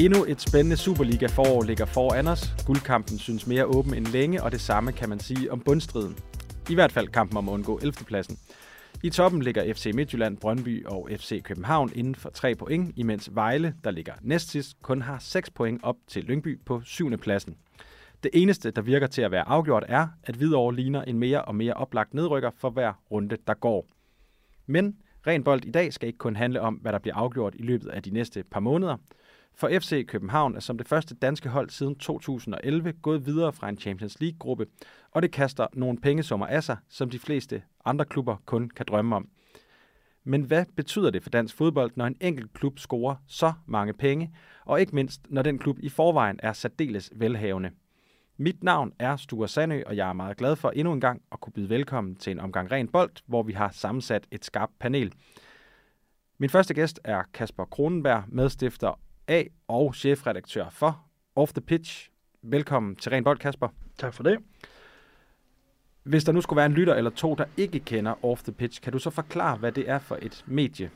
Endnu et spændende Superliga-forår ligger foran os. Guldkampen synes mere åben end længe, og det samme kan man sige om bundstriden. I hvert fald kampen om at undgå 11. pladsen. I toppen ligger FC Midtjylland, Brøndby og FC København inden for 3 point, imens Vejle, der ligger næstsidst, kun har 6 point op til Lyngby på 7. pladsen. Det eneste, der virker til at være afgjort, er, at Hvidovre ligner en mere og mere oplagt nedrykker for hver runde, der går. Men ren bold i dag skal ikke kun handle om, hvad der bliver afgjort i løbet af de næste par måneder. For FC København er som det første danske hold siden 2011 gået videre fra en Champions League-gruppe, og det kaster nogle pengesummer af sig, som de fleste andre klubber kun kan drømme om. Men hvad betyder det for dansk fodbold, når en enkelt klub scorer så mange penge, og ikke mindst, når den klub i forvejen er særdeles velhavende? Mit navn er Sture Sandø, og jeg er meget glad for endnu en gang at kunne byde velkommen til en omgang ren bold, hvor vi har sammensat et skarpt panel. Min første gæst er Kasper Kronenberg, medstifter af og chefredaktør for Off the Pitch. Velkommen til Ren Bold, Kasper. Tak for det. Hvis der nu skulle være en lytter eller to, der ikke kender Off the Pitch, kan du så forklare, hvad det er for et medie?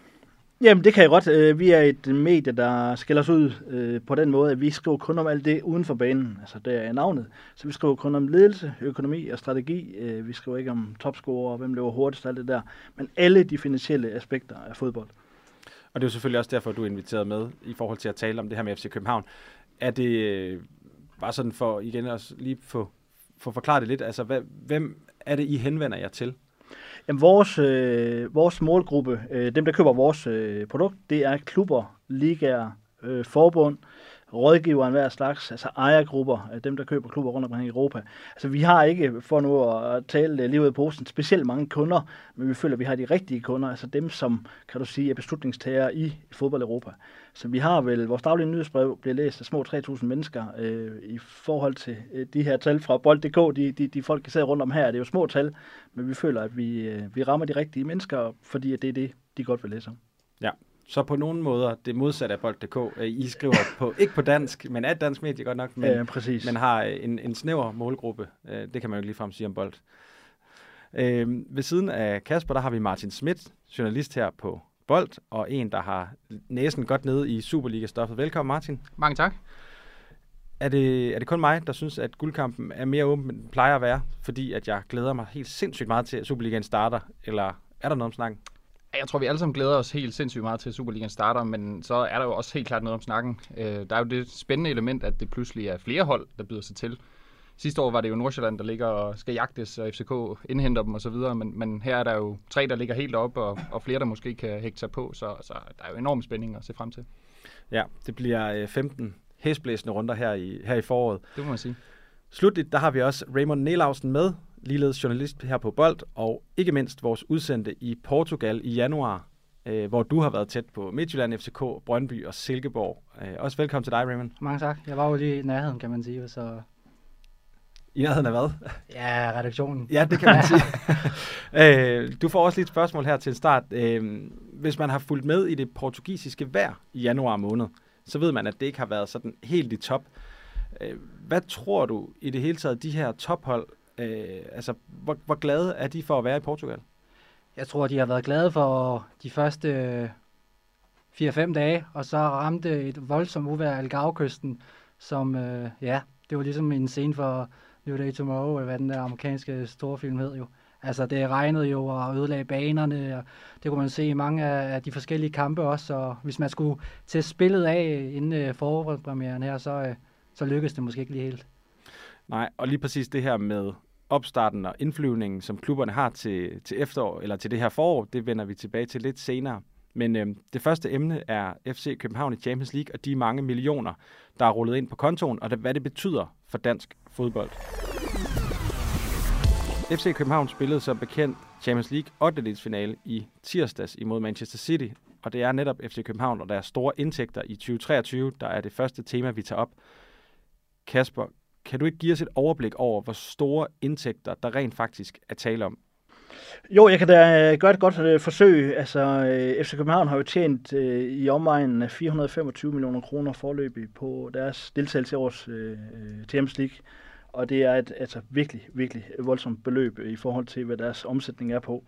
Jamen, det kan jeg godt. Øh, vi er et medie, der skiller os ud øh, på den måde, at vi skriver kun om alt det uden for banen. Altså, det er navnet. Så vi skriver kun om ledelse, økonomi og strategi. Øh, vi skriver ikke om topscorer, hvem løber hurtigst, alt det der. Men alle de finansielle aspekter af fodbold. Og det er jo selvfølgelig også derfor, du er inviteret med i forhold til at tale om det her med FC København. Er det øh, bare sådan for igen at lige få, få forklaret det lidt, altså hvad, hvem er det, I henvender jer til? Jamen, vores, øh, vores målgruppe, øh, dem der køber vores øh, produkt, det er klubber, ligaer, øh, forbund, rådgiver af hver slags, altså ejergrupper, øh, dem der køber klubber rundt omkring i Europa. Altså vi har ikke, for nu at tale lige ud af posen, specielt mange kunder, men vi føler, at vi har de rigtige kunder, altså dem, som, kan du sige, er beslutningstagere i fodbold Europa. Så vi har vel, vores daglige nyhedsbrev bliver læst af små 3.000 mennesker øh, i forhold til øh, de her tal fra bold.dk, de, de, de folk, der sidder rundt om her, det er jo små tal, men vi føler, at vi, øh, vi rammer de rigtige mennesker, fordi at det er det, de godt vil læse om. Ja, så på nogle måder det modsatte af bold.dk. Øh, I skriver på, ikke på dansk, men er et dansk medie godt nok, men, ja, præcis. men har en, en snæver målgruppe. Øh, det kan man jo ikke ligefrem sige om bold. Øh, ved siden af Kasper, der har vi Martin Schmidt, journalist her på Bold, og en, der har næsen godt nede i Superliga-stoffet. Velkommen, Martin. Mange tak. Er det, er det kun mig, der synes, at guldkampen er mere åben, end den plejer at være, fordi at jeg glæder mig helt sindssygt meget til, at Superligaen starter, eller er der noget om snakken? Jeg tror, vi alle sammen glæder os helt sindssygt meget til, at Superligaen starter, men så er der jo også helt klart noget om snakken. Øh, der er jo det spændende element, at det pludselig er flere hold, der byder sig til. Sidste år var det jo Nordsjælland, der ligger og skal jagtes, og FCK indhenter dem osv., men, men her er der jo tre, der ligger helt op, og, og flere, der måske kan hægte sig på, så, så der er jo enorm spænding at se frem til. Ja, det bliver 15 hæsblæsende runder her i, her i foråret. Det må man sige. Slutligt, der har vi også Raymond Nelausen med, ligeledes journalist her på Bold, og ikke mindst vores udsendte i Portugal i januar, øh, hvor du har været tæt på Midtjylland, FCK, Brøndby og Silkeborg. Øh, også velkommen til dig, Raymond. Mange tak. Jeg var jo lige i nærheden, kan man sige, så... I nærheden af hvad? Ja, redaktionen. Ja, det kan man sige. øh, du får også lige et spørgsmål her til en start. Øh, hvis man har fulgt med i det portugisiske vejr i januar måned, så ved man, at det ikke har været sådan helt i top. Øh, hvad tror du i det hele taget, de her tophold Øh, altså, hvor, hvor glade er de for at være i Portugal? Jeg tror, de har været glade for de første 4-5 dage, og så ramte et voldsomt uvær Algarve-kysten, som, øh, ja, det var ligesom en scene for New Day Tomorrow, eller hvad den der amerikanske storfilm hed jo. Altså, det regnede jo og ødelagde banerne, og det kunne man se i mange af de forskellige kampe også, og hvis man skulle til spillet af inden øh, forpremieren her, så, øh, så lykkedes det måske ikke lige helt. Nej, og lige præcis det her med opstarten og indflyvningen, som klubberne har til, til efterår, eller til det her forår, det vender vi tilbage til lidt senere. Men øh, det første emne er FC København i Champions League, og de mange millioner, der er rullet ind på kontoen, og det, hvad det betyder for dansk fodbold. FC København spillede som bekendt Champions League 8. finale i tirsdags imod Manchester City, og det er netop FC København og deres store indtægter i 2023, der er det første tema, vi tager op. Kasper, kan du ikke give os et overblik over, hvor store indtægter, der rent faktisk er tale om? Jo, jeg kan da øh, gøre et godt øh, forsøg. Altså, øh, FC København har jo tjent øh, i omegnen af 425 millioner kroner forløbig på deres deltagelse i års øh, Champions League. Og det er et altså, virkelig, virkelig voldsomt beløb i forhold til, hvad deres omsætning er på.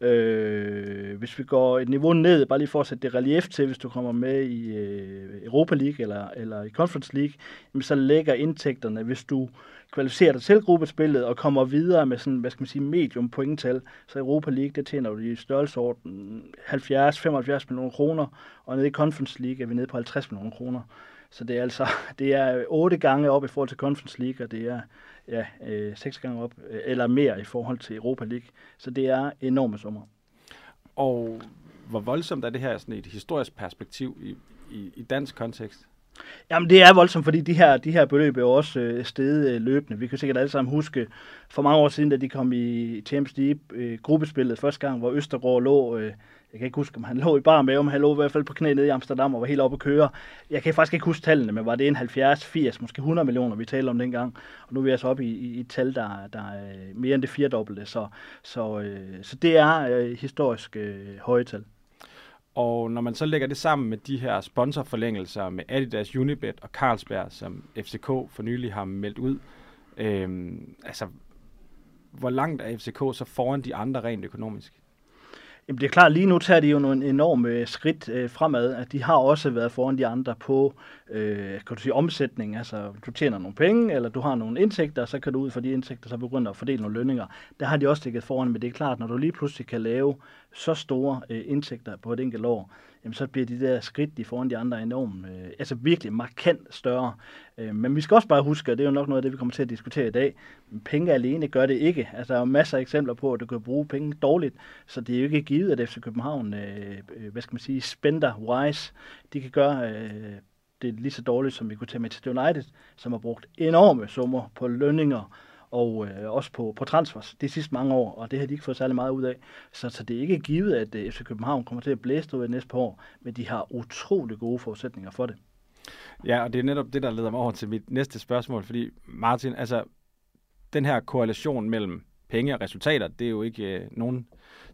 Øh, hvis vi går et niveau ned, bare lige for at sætte det relief til, hvis du kommer med i øh, Europa League eller, eller i Conference League, jamen, så lægger indtægterne, hvis du kvalificerer dig til gruppespillet og kommer videre med sådan, hvad skal man sige, medium pointtal, så Europa League, det tjener du i størrelsesorden 70-75 millioner kroner, og nede i Conference League er vi nede på 50 millioner kroner. Så det er altså det er otte gange op i forhold til Conference League, og det er ja, øh, seks gange op, øh, eller mere i forhold til Europa League. Så det er enorme summer. Og hvor voldsomt er det her sådan et historisk perspektiv i, i, i dansk kontekst? Jamen det er voldsomt, fordi de her, de her beløb er jo også øh, steget øh, løbende. Vi kan sikkert alle sammen huske for mange år siden, da de kom i Champions League øh, gruppespillet første gang, hvor Østergaard lå øh, jeg kan ikke huske, om han lå i bar med, om han lå i hvert fald på knæ nede i Amsterdam og var helt oppe at køre. Jeg kan faktisk ikke huske tallene, men var det en 70, 80, måske 100 millioner, vi talte om dengang. Og nu er vi altså oppe i, i, et tal, der, der er øh, mere end det firedobbelte. Så, så, øh, så det er øh, historisk øh, høje tal. Og når man så lægger det sammen med de her sponsorforlængelser med Adidas, Unibet og Carlsberg, som FCK for nylig har meldt ud, øh, altså hvor langt er FCK så foran de andre rent økonomisk? Jamen det er klart, lige nu tager de jo nogle enorme øh, skridt øh, fremad. At de har også været foran de andre på øh, kan du sige, omsætning. Altså du tjener nogle penge, eller du har nogle indtægter, så kan du ud fra de indtægter så begynde at fordele nogle lønninger. Der har de også ligget foran, men det er klart, når du lige pludselig kan lave så store øh, indtægter på et enkelt år, jamen så bliver de der skridt, de foran de andre enormt, øh, altså virkelig markant større. Øh, men vi skal også bare huske, og det er jo nok noget af det, vi kommer til at diskutere i dag, penge alene gør det ikke. Altså der er jo masser af eksempler på, at du kan bruge penge dårligt, så det er jo ikke givet, at FC København, øh, øh, hvad skal man sige, spender wise, de kan gøre øh, det lige så dårligt, som vi kunne tage med til United, som har brugt enorme summer på lønninger, og øh, også på, på transfers de sidste mange år, og det har de ikke fået særlig meget ud af. Så, så det er ikke givet, at øh, FC København kommer til at blæse ud i næste par år, men de har utrolig gode forudsætninger for det. Ja, og det er netop det, der leder mig over til mit næste spørgsmål, fordi Martin, altså den her korrelation mellem penge og resultater, det er jo ikke øh, nogen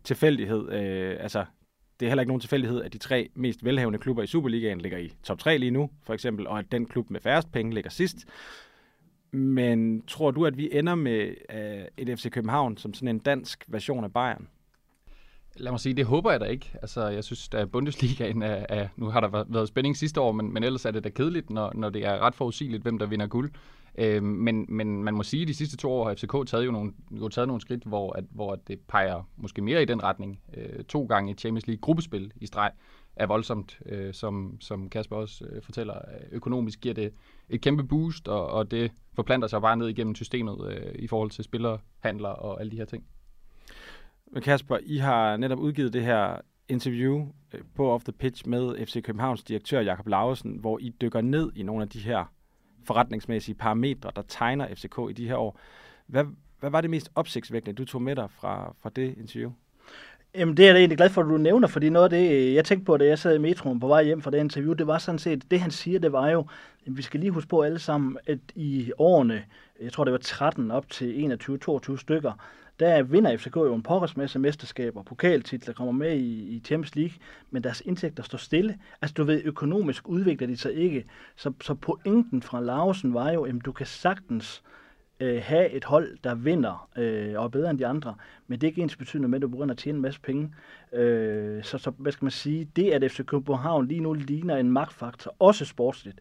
tilfældighed. Øh, altså, det er heller ikke nogen tilfældighed, at de tre mest velhavende klubber i Superligaen ligger i top 3 lige nu, for eksempel, og at den klub med færrest penge ligger sidst. Men tror du, at vi ender med uh, et FC København som sådan en dansk version af Bayern? Lad mig sige, det håber jeg da ikke. Altså, jeg synes, at Bundesligaen er, er nu har der været spænding sidste år, men, men ellers er det da kedeligt, når, når det er ret forudsigeligt, hvem der vinder guld. Øh, men, men man må sige, at de sidste to år har FCK taget jo nogle, jo taget nogle skridt, hvor, at, hvor det peger måske mere i den retning. Øh, to gange i Champions League gruppespil i streg er voldsomt, øh, som, som Kasper også øh, fortæller. Økonomisk giver det et kæmpe boost, og, og det forplanter sig bare ned igennem systemet øh, i forhold til spillerhandler og alle de her ting. Men Kasper, I har netop udgivet det her interview øh, på Off the Pitch med FC Københavns direktør Jakob Lausen, hvor I dykker ned i nogle af de her forretningsmæssige parametre, der tegner FCK i de her år. Hvad, hvad var det mest opsigtsvækkende, du tog med dig fra, fra det interview? Jamen, det er jeg egentlig glad for, at du nævner, fordi noget af det, øh, jeg tænkte på, da jeg sad i metroen på vej hjem fra det interview, det var sådan set, det han siger, det var jo, at vi skal lige huske på alle sammen, at i årene, jeg tror det var 13 op til 21-22 stykker, der vinder FCK jo en masse mesterskaber, pokaltitler, kommer med i, i Champions League, men deres indtægter står stille. Altså du ved, økonomisk udvikler de sig ikke. Så, så pointen fra Larsen var jo, at du kan sagtens øh, have et hold, der vinder øh, og er bedre end de andre, men det er ikke ens betydende med, at du begynder at tjene en masse penge. Øh, så, så hvad skal man sige, det at FC København lige nu ligner en magtfaktor, også sportsligt,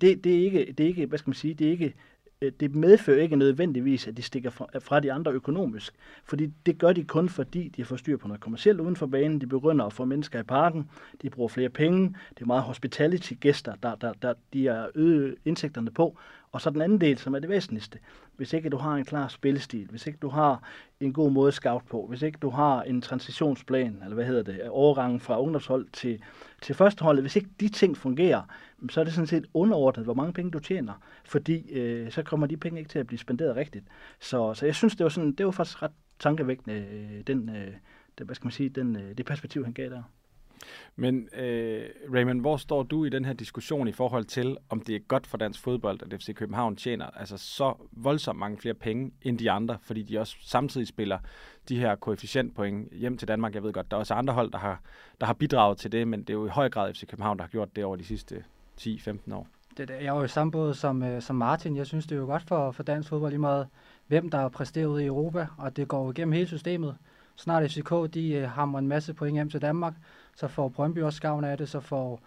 det, det, er ikke, det er ikke, hvad skal man sige, det er ikke Øh, det medfører ikke nødvendigvis, at de stikker fra, fra de andre økonomisk. Fordi det gør de kun, fordi de får styr på noget kommercielt uden for banen. De begynder at få mennesker i parken. De bruger flere penge. Det er meget hospitality-gæster, der, der, der de er øget indtægterne på. Og så den anden del, som er det væsentligste. Hvis ikke du har en klar spillestil, hvis ikke du har en god måde at scout på, hvis ikke du har en transitionsplan, eller hvad hedder det, overgangen fra ungdomshold til, til førsteholdet, hvis ikke de ting fungerer, så er det sådan set underordnet, hvor mange penge du tjener, fordi øh, så kommer de penge ikke til at blive spenderet rigtigt. Så, så jeg synes, det var, sådan, det var faktisk ret tankevækkende, øh, den, øh, den, hvad skal man sige, den, øh, det perspektiv, han gav der. Men øh, Raymond, hvor står du i den her diskussion i forhold til, om det er godt for dansk fodbold, at FC København tjener altså så voldsomt mange flere penge end de andre, fordi de også samtidig spiller de her koefficientpoint hjem til Danmark. Jeg ved godt, der er også andre hold, der har, der har bidraget til det, men det er jo i høj grad FC København, der har gjort det over de sidste 10-15 år. Det, jeg er jo i samme båd som, øh, som Martin. Jeg synes, det er jo godt for, for dansk fodbold lige meget, hvem der er præsteret i Europa, og det går jo igennem hele systemet snart FCK, de øh, hammer en masse point hjem til Danmark, så får Brøndby også gavn af det, så får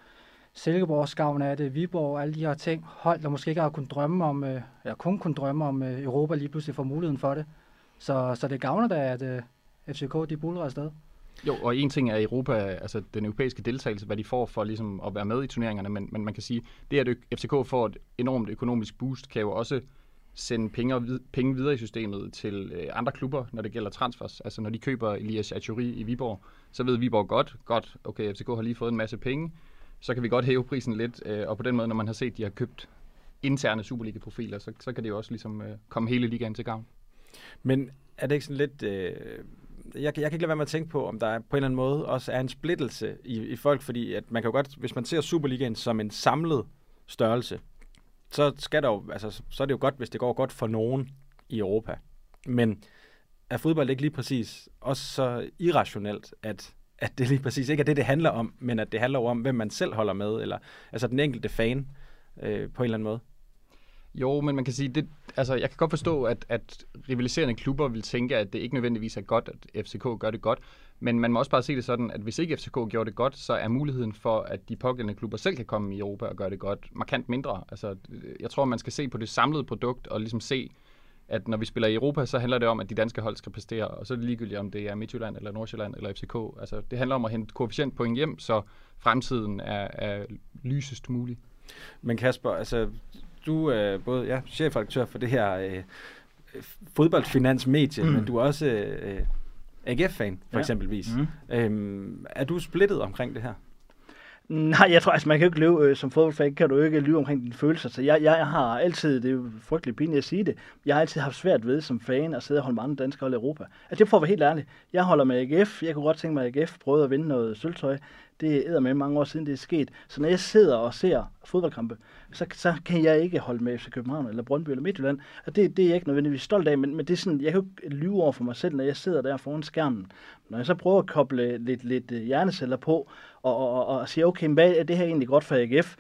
Silkeborg også gavn af det, Viborg, alle de her ting. Hold, der måske ikke har kunnet drømme om, øh, eller kun kunne drømme om øh, Europa, lige pludselig får muligheden for det. Så, så det gavner da, at øh, FCK, de buller afsted. Jo, og en ting er Europa, altså den europæiske deltagelse, hvad de får for ligesom at være med i turneringerne, men, men man kan sige, det at FCK får et enormt økonomisk boost, kan jo også sende penge, penge videre i systemet til øh, andre klubber, når det gælder transfers. Altså når de køber Elias Achuri i Viborg, så ved Viborg godt, godt, okay, FCK har lige fået en masse penge, så kan vi godt hæve prisen lidt, øh, og på den måde, når man har set, at de har købt interne Superliga-profiler, så, så kan det jo også ligesom øh, komme hele ligaen til gavn. Men er det ikke sådan lidt... Øh, jeg, jeg kan ikke lade være med at tænke på, om der på en eller anden måde også er en splittelse i, i folk, fordi at man kan jo godt, hvis man ser Superligaen som en samlet størrelse, så, skal der jo, altså, så er det jo godt, hvis det går godt for nogen i Europa. Men er fodbold ikke lige præcis også så irrationelt, at, at det lige præcis ikke er det, det handler om, men at det handler om, hvem man selv holder med, eller altså den enkelte fan øh, på en eller anden måde? Jo, men man kan sige, det, altså, jeg kan godt forstå, at, at rivaliserende klubber vil tænke, at det ikke nødvendigvis er godt, at FCK gør det godt. Men man må også bare se det sådan, at hvis ikke FCK gjorde det godt, så er muligheden for, at de pågældende klubber selv kan komme i Europa og gøre det godt, markant mindre. Altså, jeg tror, man skal se på det samlede produkt og ligesom se, at når vi spiller i Europa, så handler det om, at de danske hold skal præstere, og så er det ligegyldigt, om det er Midtjylland eller Nordsjælland eller FCK. Altså, det handler om at hente koefficientpoint hjem, så fremtiden er, er lysest mulig. Men Kasper, altså, du er både ja, chefredaktør for det her øh, fodboldfinansmedie, mm. men du er også øh, AGF-fan, for ja. eksempelvis. Mm. Øhm, er du splittet omkring det her? Nej, jeg tror, altså man kan jo ikke leve øh, som fodboldfan, kan du ikke lyve omkring dine følelser. Så jeg, jeg, har altid, det er jo frygteligt pinligt at sige det, jeg har altid haft svært ved som fan at sidde og holde med andre danske hold i Europa. Altså det får være helt ærligt. Jeg holder med AGF, jeg kunne godt tænke mig, at AGF prøvede at vinde noget sølvtøj. Det er med mange år siden, det er sket. Så når jeg sidder og ser fodboldkampe, så, så kan jeg ikke holde med FC København eller Brøndby eller Midtjylland. Og det, det er jeg ikke nødvendigvis stolt af, men, men det er sådan, jeg kan jo ikke lyve over for mig selv, når jeg sidder der foran skærmen. Når jeg så prøver at koble lidt, lidt øh, hjerneceller på, og, og, og, og sige, okay, hvad er det her egentlig godt for AGF?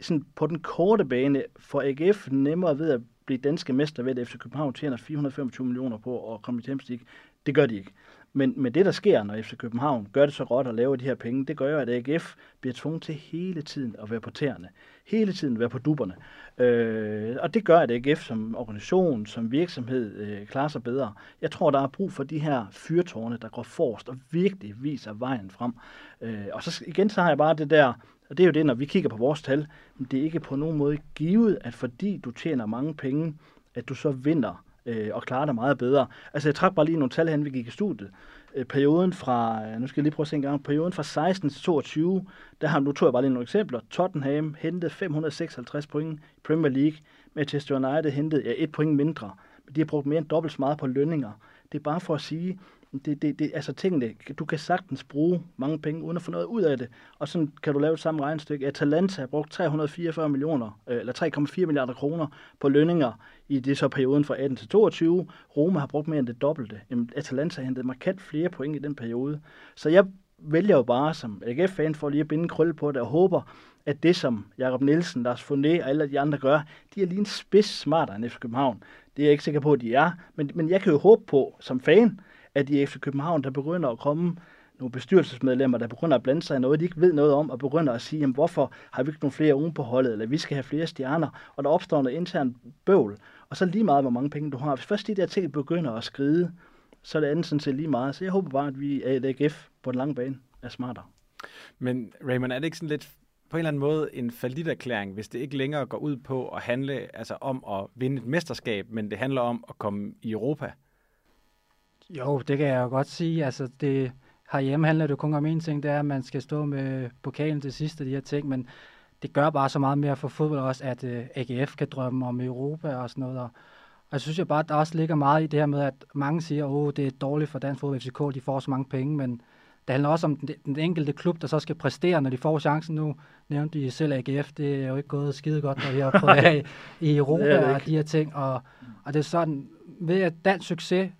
Sådan på den korte bane får AGF nemmere ved at blive danske mester ved, at FC København tjener 425 millioner på at komme i Champions League. Det gør de ikke. Men, men det, der sker, når FC København gør det så godt og laver de her penge, det gør jo, at AGF bliver tvunget til hele tiden at være på tæerne. Hele tiden være på duberne. Øh, og det gør, at AGF som organisation, som virksomhed, øh, klarer sig bedre. Jeg tror, der er brug for de her fyrtårne, der går forrest og virkelig viser vejen frem. Øh, og så igen, så har jeg bare det der, og det er jo det, når vi kigger på vores tal, men det er ikke på nogen måde givet, at fordi du tjener mange penge, at du så vinder øh, og klarer det meget bedre. Altså jeg trak bare lige nogle tal hen, vi gik i studiet. Øh, perioden fra, øh, nu skal jeg lige prøve at se en gang, perioden fra 16 til 22, der har nu tog jeg bare lige nogle eksempler. Tottenham hentede 556 point i Premier League, Manchester United hentede ja, et point mindre. Men de har brugt mere end dobbelt så meget på lønninger. Det er bare for at sige, det, det, det, altså tingene, du kan sagtens bruge mange penge, uden at få noget ud af det. Og sådan kan du lave et samme regnestykke. Atalanta har brugt 344 millioner, øh, eller 3,4 milliarder kroner på lønninger i det så perioden fra 18 til 22. Roma har brugt mere end det dobbelte. Atalanta har hentet markant flere point i den periode. Så jeg vælger jo bare som AGF-fan for lige at binde en krølle på det, og håber, at det som Jakob Nielsen, Lars Foné og alle de andre gør, de er lige en spids smartere end FC København. Det er jeg ikke sikker på, at de er. Men, men jeg kan jo håbe på, som fan, at i FC København, der begynder at komme nogle bestyrelsesmedlemmer, der begynder at blande sig i noget, de ikke ved noget om, og begynder at sige, jamen, hvorfor har vi ikke nogle flere unge på holdet, eller vi skal have flere stjerner, og der opstår noget internt bøvl, og så lige meget, hvor mange penge du har. Hvis først de der ting begynder at skride, så er det andet sådan set lige meget. Så jeg håber bare, at vi i AGF på den lange bane er smartere. Men Raymond, er det ikke sådan lidt på en eller anden måde en erklæring, hvis det ikke længere går ud på at handle altså om at vinde et mesterskab, men det handler om at komme i Europa? Jo, det kan jeg jo godt sige. Altså, det, herhjemme handler det kun om en ting, det er, at man skal stå med pokalen til sidst af de her ting, men det gør bare så meget mere for fodbold også, at øh, AGF kan drømme om Europa og sådan noget. Og, og jeg synes jo bare, at der også ligger meget i det her med, at mange siger, at oh, det er dårligt for dansk fodbold, FCK, de får så mange penge, men det handler også om den, den enkelte klub, der så skal præstere, når de får chancen nu. Nævnte de selv AGF, det er jo ikke gået skide godt, når de har prøvet af i Europa og de her ting. Og, og det er sådan, ved at dansk succes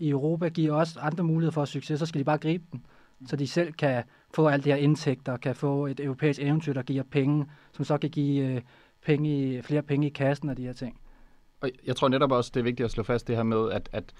i Europa giver også andre muligheder for succes, så skal de bare gribe den, så de selv kan få alle de her indtægter, kan få et europæisk eventyr, der giver penge, som så kan give øh, penge i, flere penge i kassen og de her ting. Og jeg tror netop også, det er vigtigt at slå fast det her med, at, at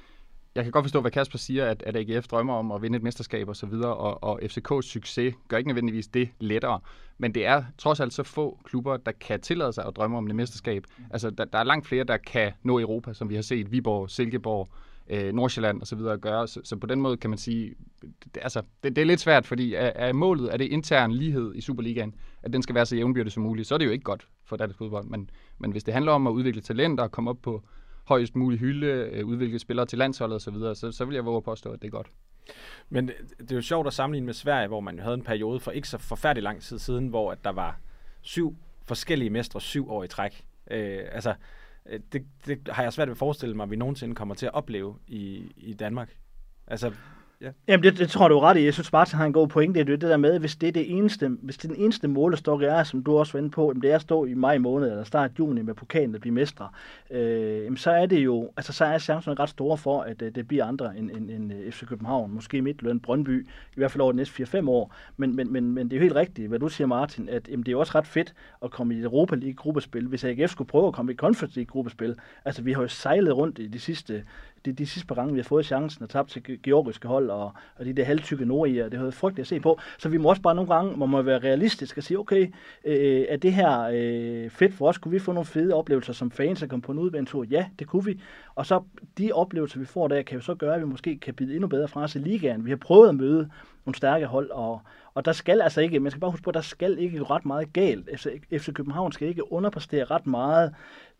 jeg kan godt forstå, hvad Kasper siger, at, at AGF drømmer om at vinde et mesterskab og så videre, og, og FCK's succes gør ikke nødvendigvis det lettere. Men det er trods alt så få klubber, der kan tillade sig at drømme om et mesterskab. Altså, der, der er langt flere, der kan nå Europa, som vi har set Viborg, Silkeborg, øh, Nordsjælland og så videre gøre. Så, så på den måde kan man sige, det, altså, det, det er lidt svært, fordi er, er målet, er det intern lighed i Superligaen, at den skal være så jævnbyrdig som muligt, så er det jo ikke godt for dansk fodbold. Men, men hvis det handler om at udvikle talenter og komme op på højst mulig hylde, øh, udvikle spillere til landsholdet osv., så, videre, så, så vil jeg våge at påstå, at det er godt. Men det er jo sjovt at sammenligne med Sverige, hvor man jo havde en periode for ikke så forfærdelig lang tid siden, hvor at der var syv forskellige mestre syv år i træk. Øh, altså, Øh, det, det har jeg svært ved at forestille mig, at vi nogensinde kommer til at opleve i, i Danmark. Altså, Ja. Jamen, det, det tror du er ret i. Jeg synes, Martin har en god pointe. Det er det der med, hvis det er, det eneste, hvis det er den eneste målestok er, som du også var inde på, jamen, det er at stå i maj måned eller start juni med pokalen at blive mestre, øh, jamen, så er det jo, altså så er chancen ret store for, at øh, det bliver andre end, end, end øh, FC København, måske Midtjylland, Brøndby, i hvert fald over de næste 4-5 år. Men, men, men, men det er jo helt rigtigt, hvad du siger, Martin, at jamen, det er også ret fedt at komme i et Europa League gruppespil, hvis AGF skulle prøve at komme i Conference League gruppespil. Altså, vi har jo sejlet rundt i de sidste de, de sidste par gange, vi har fået chancen at tabt til georgiske hold og, og de der halvtykke nordier, det har været frygteligt at se på. Så vi må også bare nogle gange må man være realistisk og sige, okay, øh, er det her øh, fedt for os? Kunne vi få nogle fede oplevelser som fans at komme på en udventur? Ja, det kunne vi. Og så de oplevelser, vi får der, kan jo så gøre, at vi måske kan bide endnu bedre fra os i ligaen. Vi har prøvet at møde nogle stærke hold, og, og der skal altså ikke, man skal bare huske på, at der skal ikke ret meget galt. Altså, FC, FC København skal ikke underpræstere ret meget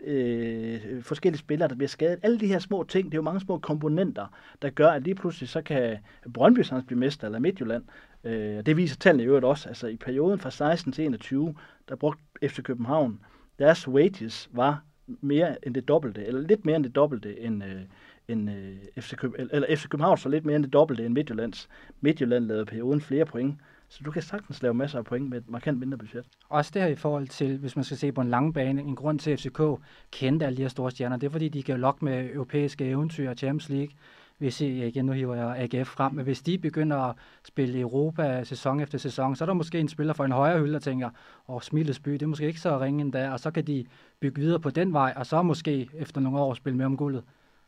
øh, forskellige spillere, der bliver skadet. Alle de her små ting, det er jo mange små komponenter, der gør, at lige pludselig så kan Brøndby sans blive mester, eller Midtjylland. Øh, det viser tallene i øvrigt også. Altså i perioden fra 16 til 21, der brugte FC København, deres wages var mere end det dobbelte, eller lidt mere end det dobbelte end, øh, end øh, FC, Køb, eller FC København så lidt mere end det dobbelte end Midtjyllands. Midtjylland lavede perioden flere point. Så du kan sagtens lave masser af point med et markant mindre budget. Også det her i forhold til, hvis man skal se på en lang bane, en grund til, FCK kendte alle de her store stjerner, det er fordi, de kan lokke med europæiske eventyr og Champions League. Hvis I, igen nu hiver jeg AGF frem, men hvis de begynder at spille Europa sæson efter sæson, så er der måske en spiller for en højere hylde, der tænker, åh, oh, Smilesby, det er måske ikke så ringe endda, og så kan de bygge videre på den vej, og så måske efter nogle år spille med om guldet.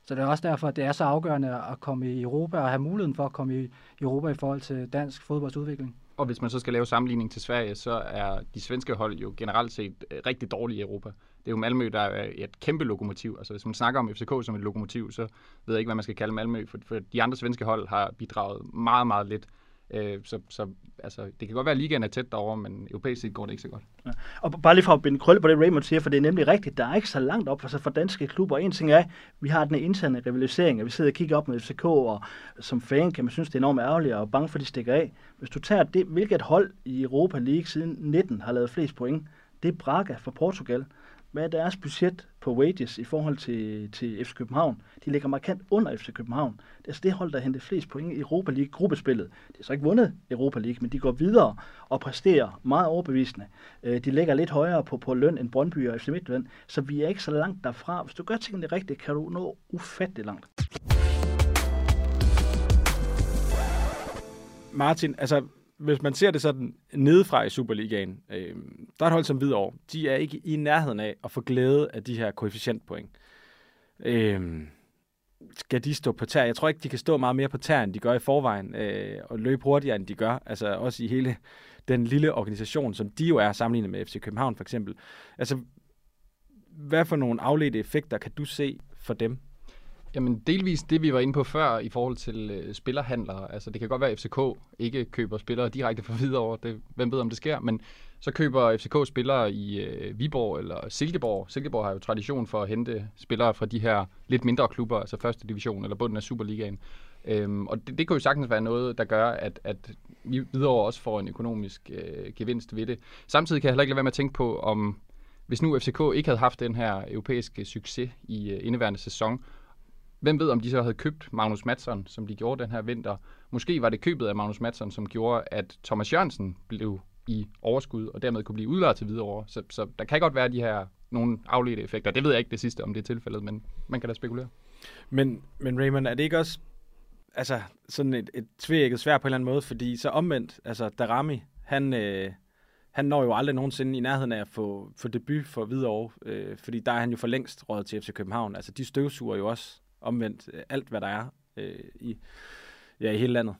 Så det er også derfor, at det er så afgørende at komme i Europa og have muligheden for at komme i Europa i forhold til dansk fodboldsudvikling. Og hvis man så skal lave sammenligning til Sverige, så er de svenske hold jo generelt set øh, rigtig dårlige i Europa. Det er jo Malmø, der er et kæmpe lokomotiv. Altså hvis man snakker om FCK som et lokomotiv, så ved jeg ikke, hvad man skal kalde Malmø, for, for de andre svenske hold har bidraget meget, meget lidt. Øh, så, så altså, det kan godt være, at ligaen er tæt derovre, men europæisk set går det ikke så godt. Ja. Og bare lige for at binde krølle på det, Raymond siger, for det er nemlig rigtigt, der er ikke så langt op for, så for danske klubber. En ting er, vi har den interne rivalisering, og vi sidder og kigger op med FCK, og som fan kan man synes, det er enormt ærgerligt og bange for, at de stikker af. Hvis du tager det, hvilket hold i Europa League siden 19 har lavet flest point, det er Braga fra Portugal hvad er deres budget på wages i forhold til, til FC København? De ligger markant under FC København. Det er altså det hold, der henter flest point i Europa League gruppespillet. De har så ikke vundet Europa League, men de går videre og præsterer meget overbevisende. Øh, de ligger lidt højere på, på løn end Brøndby og FC Midtjylland, så vi er ikke så langt derfra. Hvis du gør tingene rigtigt, kan du nå ufattelig langt. Martin, altså hvis man ser det sådan nedefra i Superligaen, øh, der er et hold som Hvidovre. De er ikke i nærheden af at få glæde af de her koefficientpoint. Øh, skal de stå på tær? Jeg tror ikke, de kan stå meget mere på tær, end de gør i forvejen, øh, og løbe hurtigere, end de gør. Altså også i hele den lille organisation, som de jo er sammenlignet med FC København for eksempel. Altså, hvad for nogle afledte effekter kan du se for dem? Jamen delvis det, vi var inde på før i forhold til øh, spillerhandlere. Altså det kan godt være, at FCK ikke køber spillere direkte fra videre. Det, hvem ved, om det sker. Men så køber FCK spillere i øh, Viborg eller Silkeborg. Silkeborg har jo tradition for at hente spillere fra de her lidt mindre klubber, altså første division eller bunden af Superligaen. Øhm, og det, det kan jo sagtens være noget, der gør, at, at vi videre også får en økonomisk øh, gevinst ved det. Samtidig kan jeg heller ikke lade være med at tænke på, om hvis nu FCK ikke havde haft den her europæiske succes i øh, indeværende sæson, Hvem ved, om de så havde købt Magnus Madsen, som de gjorde den her vinter. Måske var det købet af Magnus Madsen, som gjorde, at Thomas Jørgensen blev i overskud, og dermed kunne blive udlejet til videre. Så, så der kan godt være de her nogle afledte effekter. Det ved jeg ikke det sidste, om det er tilfældet, men man kan da spekulere. Men, men Raymond, er det ikke også altså, sådan et, et tvækket svært på en eller anden måde? Fordi så omvendt, altså Darami, han, øh, han når jo aldrig nogensinde i nærheden af at få, få debut for Hvidovre, øh, fordi der er han jo for længst råd til FC København. Altså, de støvsuger jo også omvendt øh, alt, hvad der er øh, i, ja, i hele landet.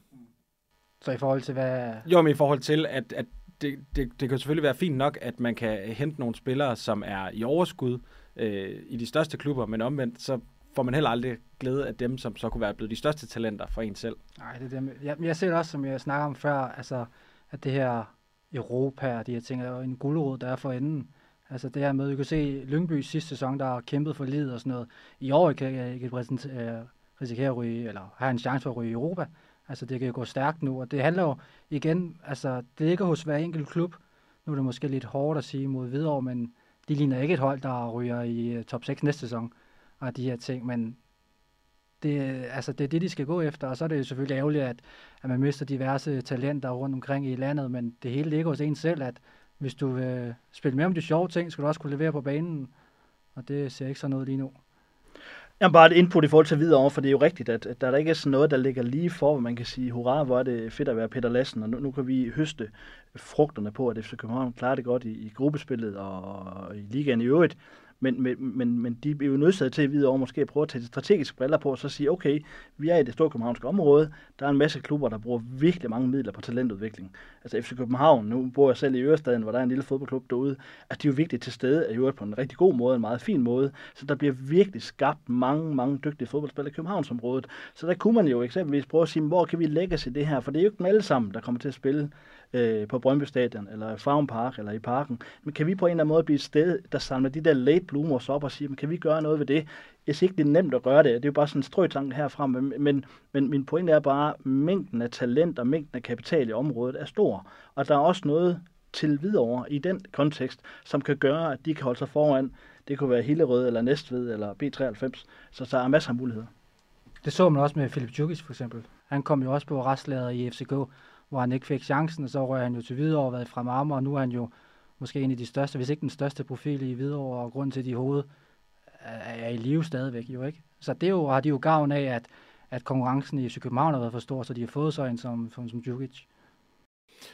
Så i forhold til hvad... Jo, men i forhold til, at, at det, det, det kan selvfølgelig være fint nok, at man kan hente nogle spillere, som er i overskud øh, i de største klubber, men omvendt, så får man heller aldrig glæde af dem, som så kunne være blevet de største talenter for en selv. Nej, det er dem. Jeg, jeg ser det også, som jeg snakker om før, altså, at det her Europa og de her ting er jo en guldrod, der er for enden. Altså det her med, vi kan se Lyngby sidste sæson, der har kæmpet for livet og sådan noget. I år kan jeg ikke risikere at ryge, eller have en chance for at ryge i Europa. Altså det kan jo gå stærkt nu, og det handler jo igen, altså det ligger hos hver enkelt klub. Nu er det måske lidt hårdt at sige mod Hvidovre, men de ligner ikke et hold, der ryger i øh, top 6 næste sæson og de her ting, men det, altså det er det, de skal gå efter, og så er det jo selvfølgelig ærgerligt, at, at man mister diverse talenter rundt omkring i landet, men det hele ligger hos en selv, at hvis du vil spille med om de sjove ting, skal du også kunne levere på banen, og det ser ikke sådan ud lige nu. Jamen bare et input i forhold til videre, over, for det er jo rigtigt, at, at der er ikke er sådan noget, der ligger lige for, hvor man kan sige, hurra, hvor er det fedt at være Peter Lassen, og nu, nu kan vi høste frugterne på, at FC København klarer det godt i, i gruppespillet og, og i ligaen i øvrigt. Men, men, men, men de er jo nødsaget til at vide over måske at prøve at tage de strategiske briller på og så sige, okay, vi er i det store københavnske område, der er en masse klubber, der bruger virkelig mange midler på talentudvikling. Altså FC København, nu bor jeg selv i Ørestaden, hvor der er en lille fodboldklub derude, at de er jo virkelig til stede, er jo på en rigtig god måde, en meget fin måde, så der bliver virkelig skabt mange, mange dygtige fodboldspillere i Københavnsområdet. Så der kunne man jo eksempelvis prøve at sige, hvor kan vi lægge os i det her, for det er jo ikke dem alle sammen, der kommer til at spille øh, på Brøndby Stadion, eller Farm Park, eller i parken. Men kan vi på en eller anden måde blive et sted, der samler de der late bloomers op og siger, men kan vi gøre noget ved det? Jeg siger ikke, det er nemt at gøre det. Det er jo bare sådan en strøtanke herfra. Men, men, men min pointe er bare, at mængden af talent og mængden af kapital i området er stor. Og der er også noget til videre i den kontekst, som kan gøre, at de kan holde sig foran. Det kunne være Hillerød, eller Næstved, eller B93. Så der er masser af muligheder. Det så man også med Philip Djukic for eksempel. Han kom jo også på restlader i FCK, hvor han ikke fik chancen, og så røg han jo til videre og været fra Marmor, og nu er han jo måske en af de største, hvis ikke den største profil i Hvidovre, og grund til, at de hoved er i live stadigvæk, jo ikke? Så det jo, har de jo gavn af, at, at konkurrencen i København har været for stor, så de har fået sådan en som, som, som Djukic.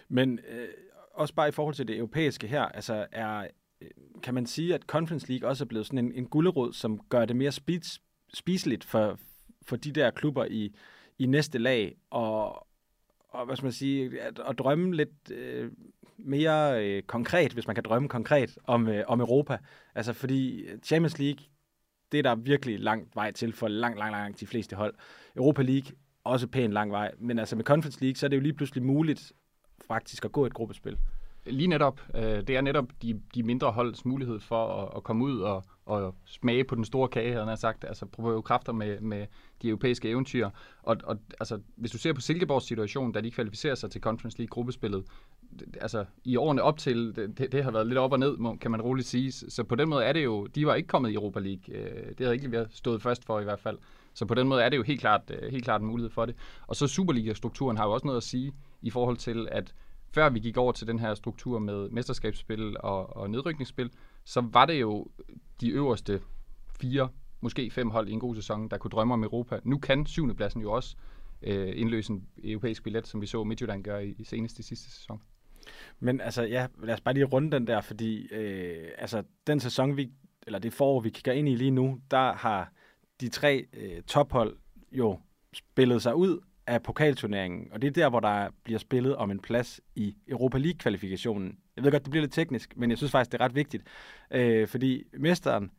Men øh, også bare i forhold til det europæiske her, altså er, øh, kan man sige, at Conference League også er blevet sådan en, en gullerod, som gør det mere spis, spiseligt for, for de der klubber i, i næste lag, og, og hvad skal man sige, at, at drømme lidt øh, mere øh, konkret, hvis man kan drømme konkret om, øh, om Europa. Altså fordi Champions League, det er der virkelig lang vej til for langt, langt, langt de fleste hold. Europa League, også pænt lang vej. Men altså med Conference League, så er det jo lige pludselig muligt faktisk at gå et gruppespil. Lige netop. Øh, det er netop de, de mindre holds mulighed for at, at komme ud og, og smage på den store kage, havde han sagt. Altså prøve kræfter med, med de europæiske eventyr. Og, og altså, hvis du ser på Silkeborgs situation, da de kvalificerer sig til Conference League-gruppespillet, altså i årene op til, det, det har været lidt op og ned, kan man roligt sige. Så på den måde er det jo, de var ikke kommet i Europa League. Øh, det havde ikke været stået først for i hvert fald. Så på den måde er det jo helt klart, øh, helt klart en mulighed for det. Og så Superliga-strukturen har jo også noget at sige i forhold til, at før vi gik over til den her struktur med mesterskabsspil og, og nedrykningsspil, så var det jo de øverste fire, måske fem hold i en god sæson, der kunne drømme om Europa. Nu kan syvende pladsen jo også øh, indløse en europæisk billet, som vi så Midtjylland gøre i, i seneste sidste sæson. Men altså, ja, lad os bare lige runde den der, fordi øh, altså, den sæson, vi, eller det forår, vi kigger ind i lige nu, der har de tre øh, tophold jo spillet sig ud af pokalturneringen, og det er der, hvor der bliver spillet om en plads i Europa League-kvalifikationen. Jeg ved godt, det bliver lidt teknisk, men jeg synes faktisk, det er ret vigtigt, øh, fordi mesteren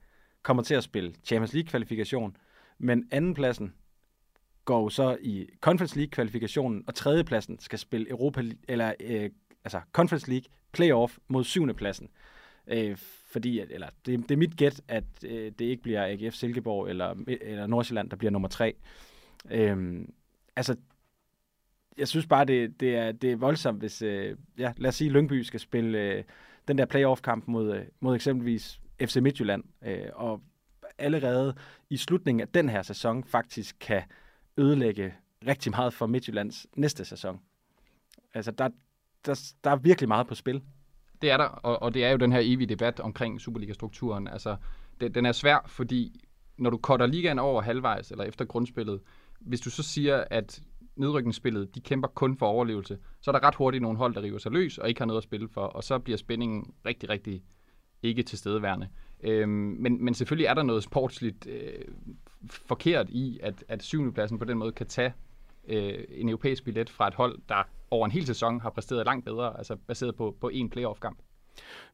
kommer til at spille Champions League-kvalifikation, men andenpladsen går jo så i Conference League-kvalifikationen, og tredjepladsen skal spille Europa eller øh, altså Conference League playoff mod syvende pladsen. Øh, fordi, eller det, det er mit gæt, at øh, det ikke bliver AGF Silkeborg eller, eller Nordsjælland, der bliver nummer tre. Øh, altså, jeg synes bare, det, det, er, det er voldsomt, hvis, øh, ja, lad os sige, Lyngby skal spille øh, den der playoff-kamp mod, øh, mod eksempelvis FC Midtjylland, øh, og allerede i slutningen af den her sæson faktisk kan ødelægge rigtig meget for Midtjyllands næste sæson. Altså, der, der, der er virkelig meget på spil. Det er der, og, og det er jo den her evige debat omkring Superliga-strukturen. Altså, det, den er svær, fordi når du cutter ligaen over halvvejs, eller efter grundspillet, hvis du så siger, at nedrykningsspillet, de kæmper kun for overlevelse, så er der ret hurtigt nogle hold, der river sig løs og ikke har noget at spille for, og så bliver spændingen rigtig, rigtig ikke tilstedeværende. Øhm, men, men selvfølgelig er der noget sportsligt øh, forkert i, at, at syvende pladsen på den måde kan tage øh, en europæisk billet fra et hold, der over en hel sæson har præsteret langt bedre, altså baseret på, på én playoff-kamp.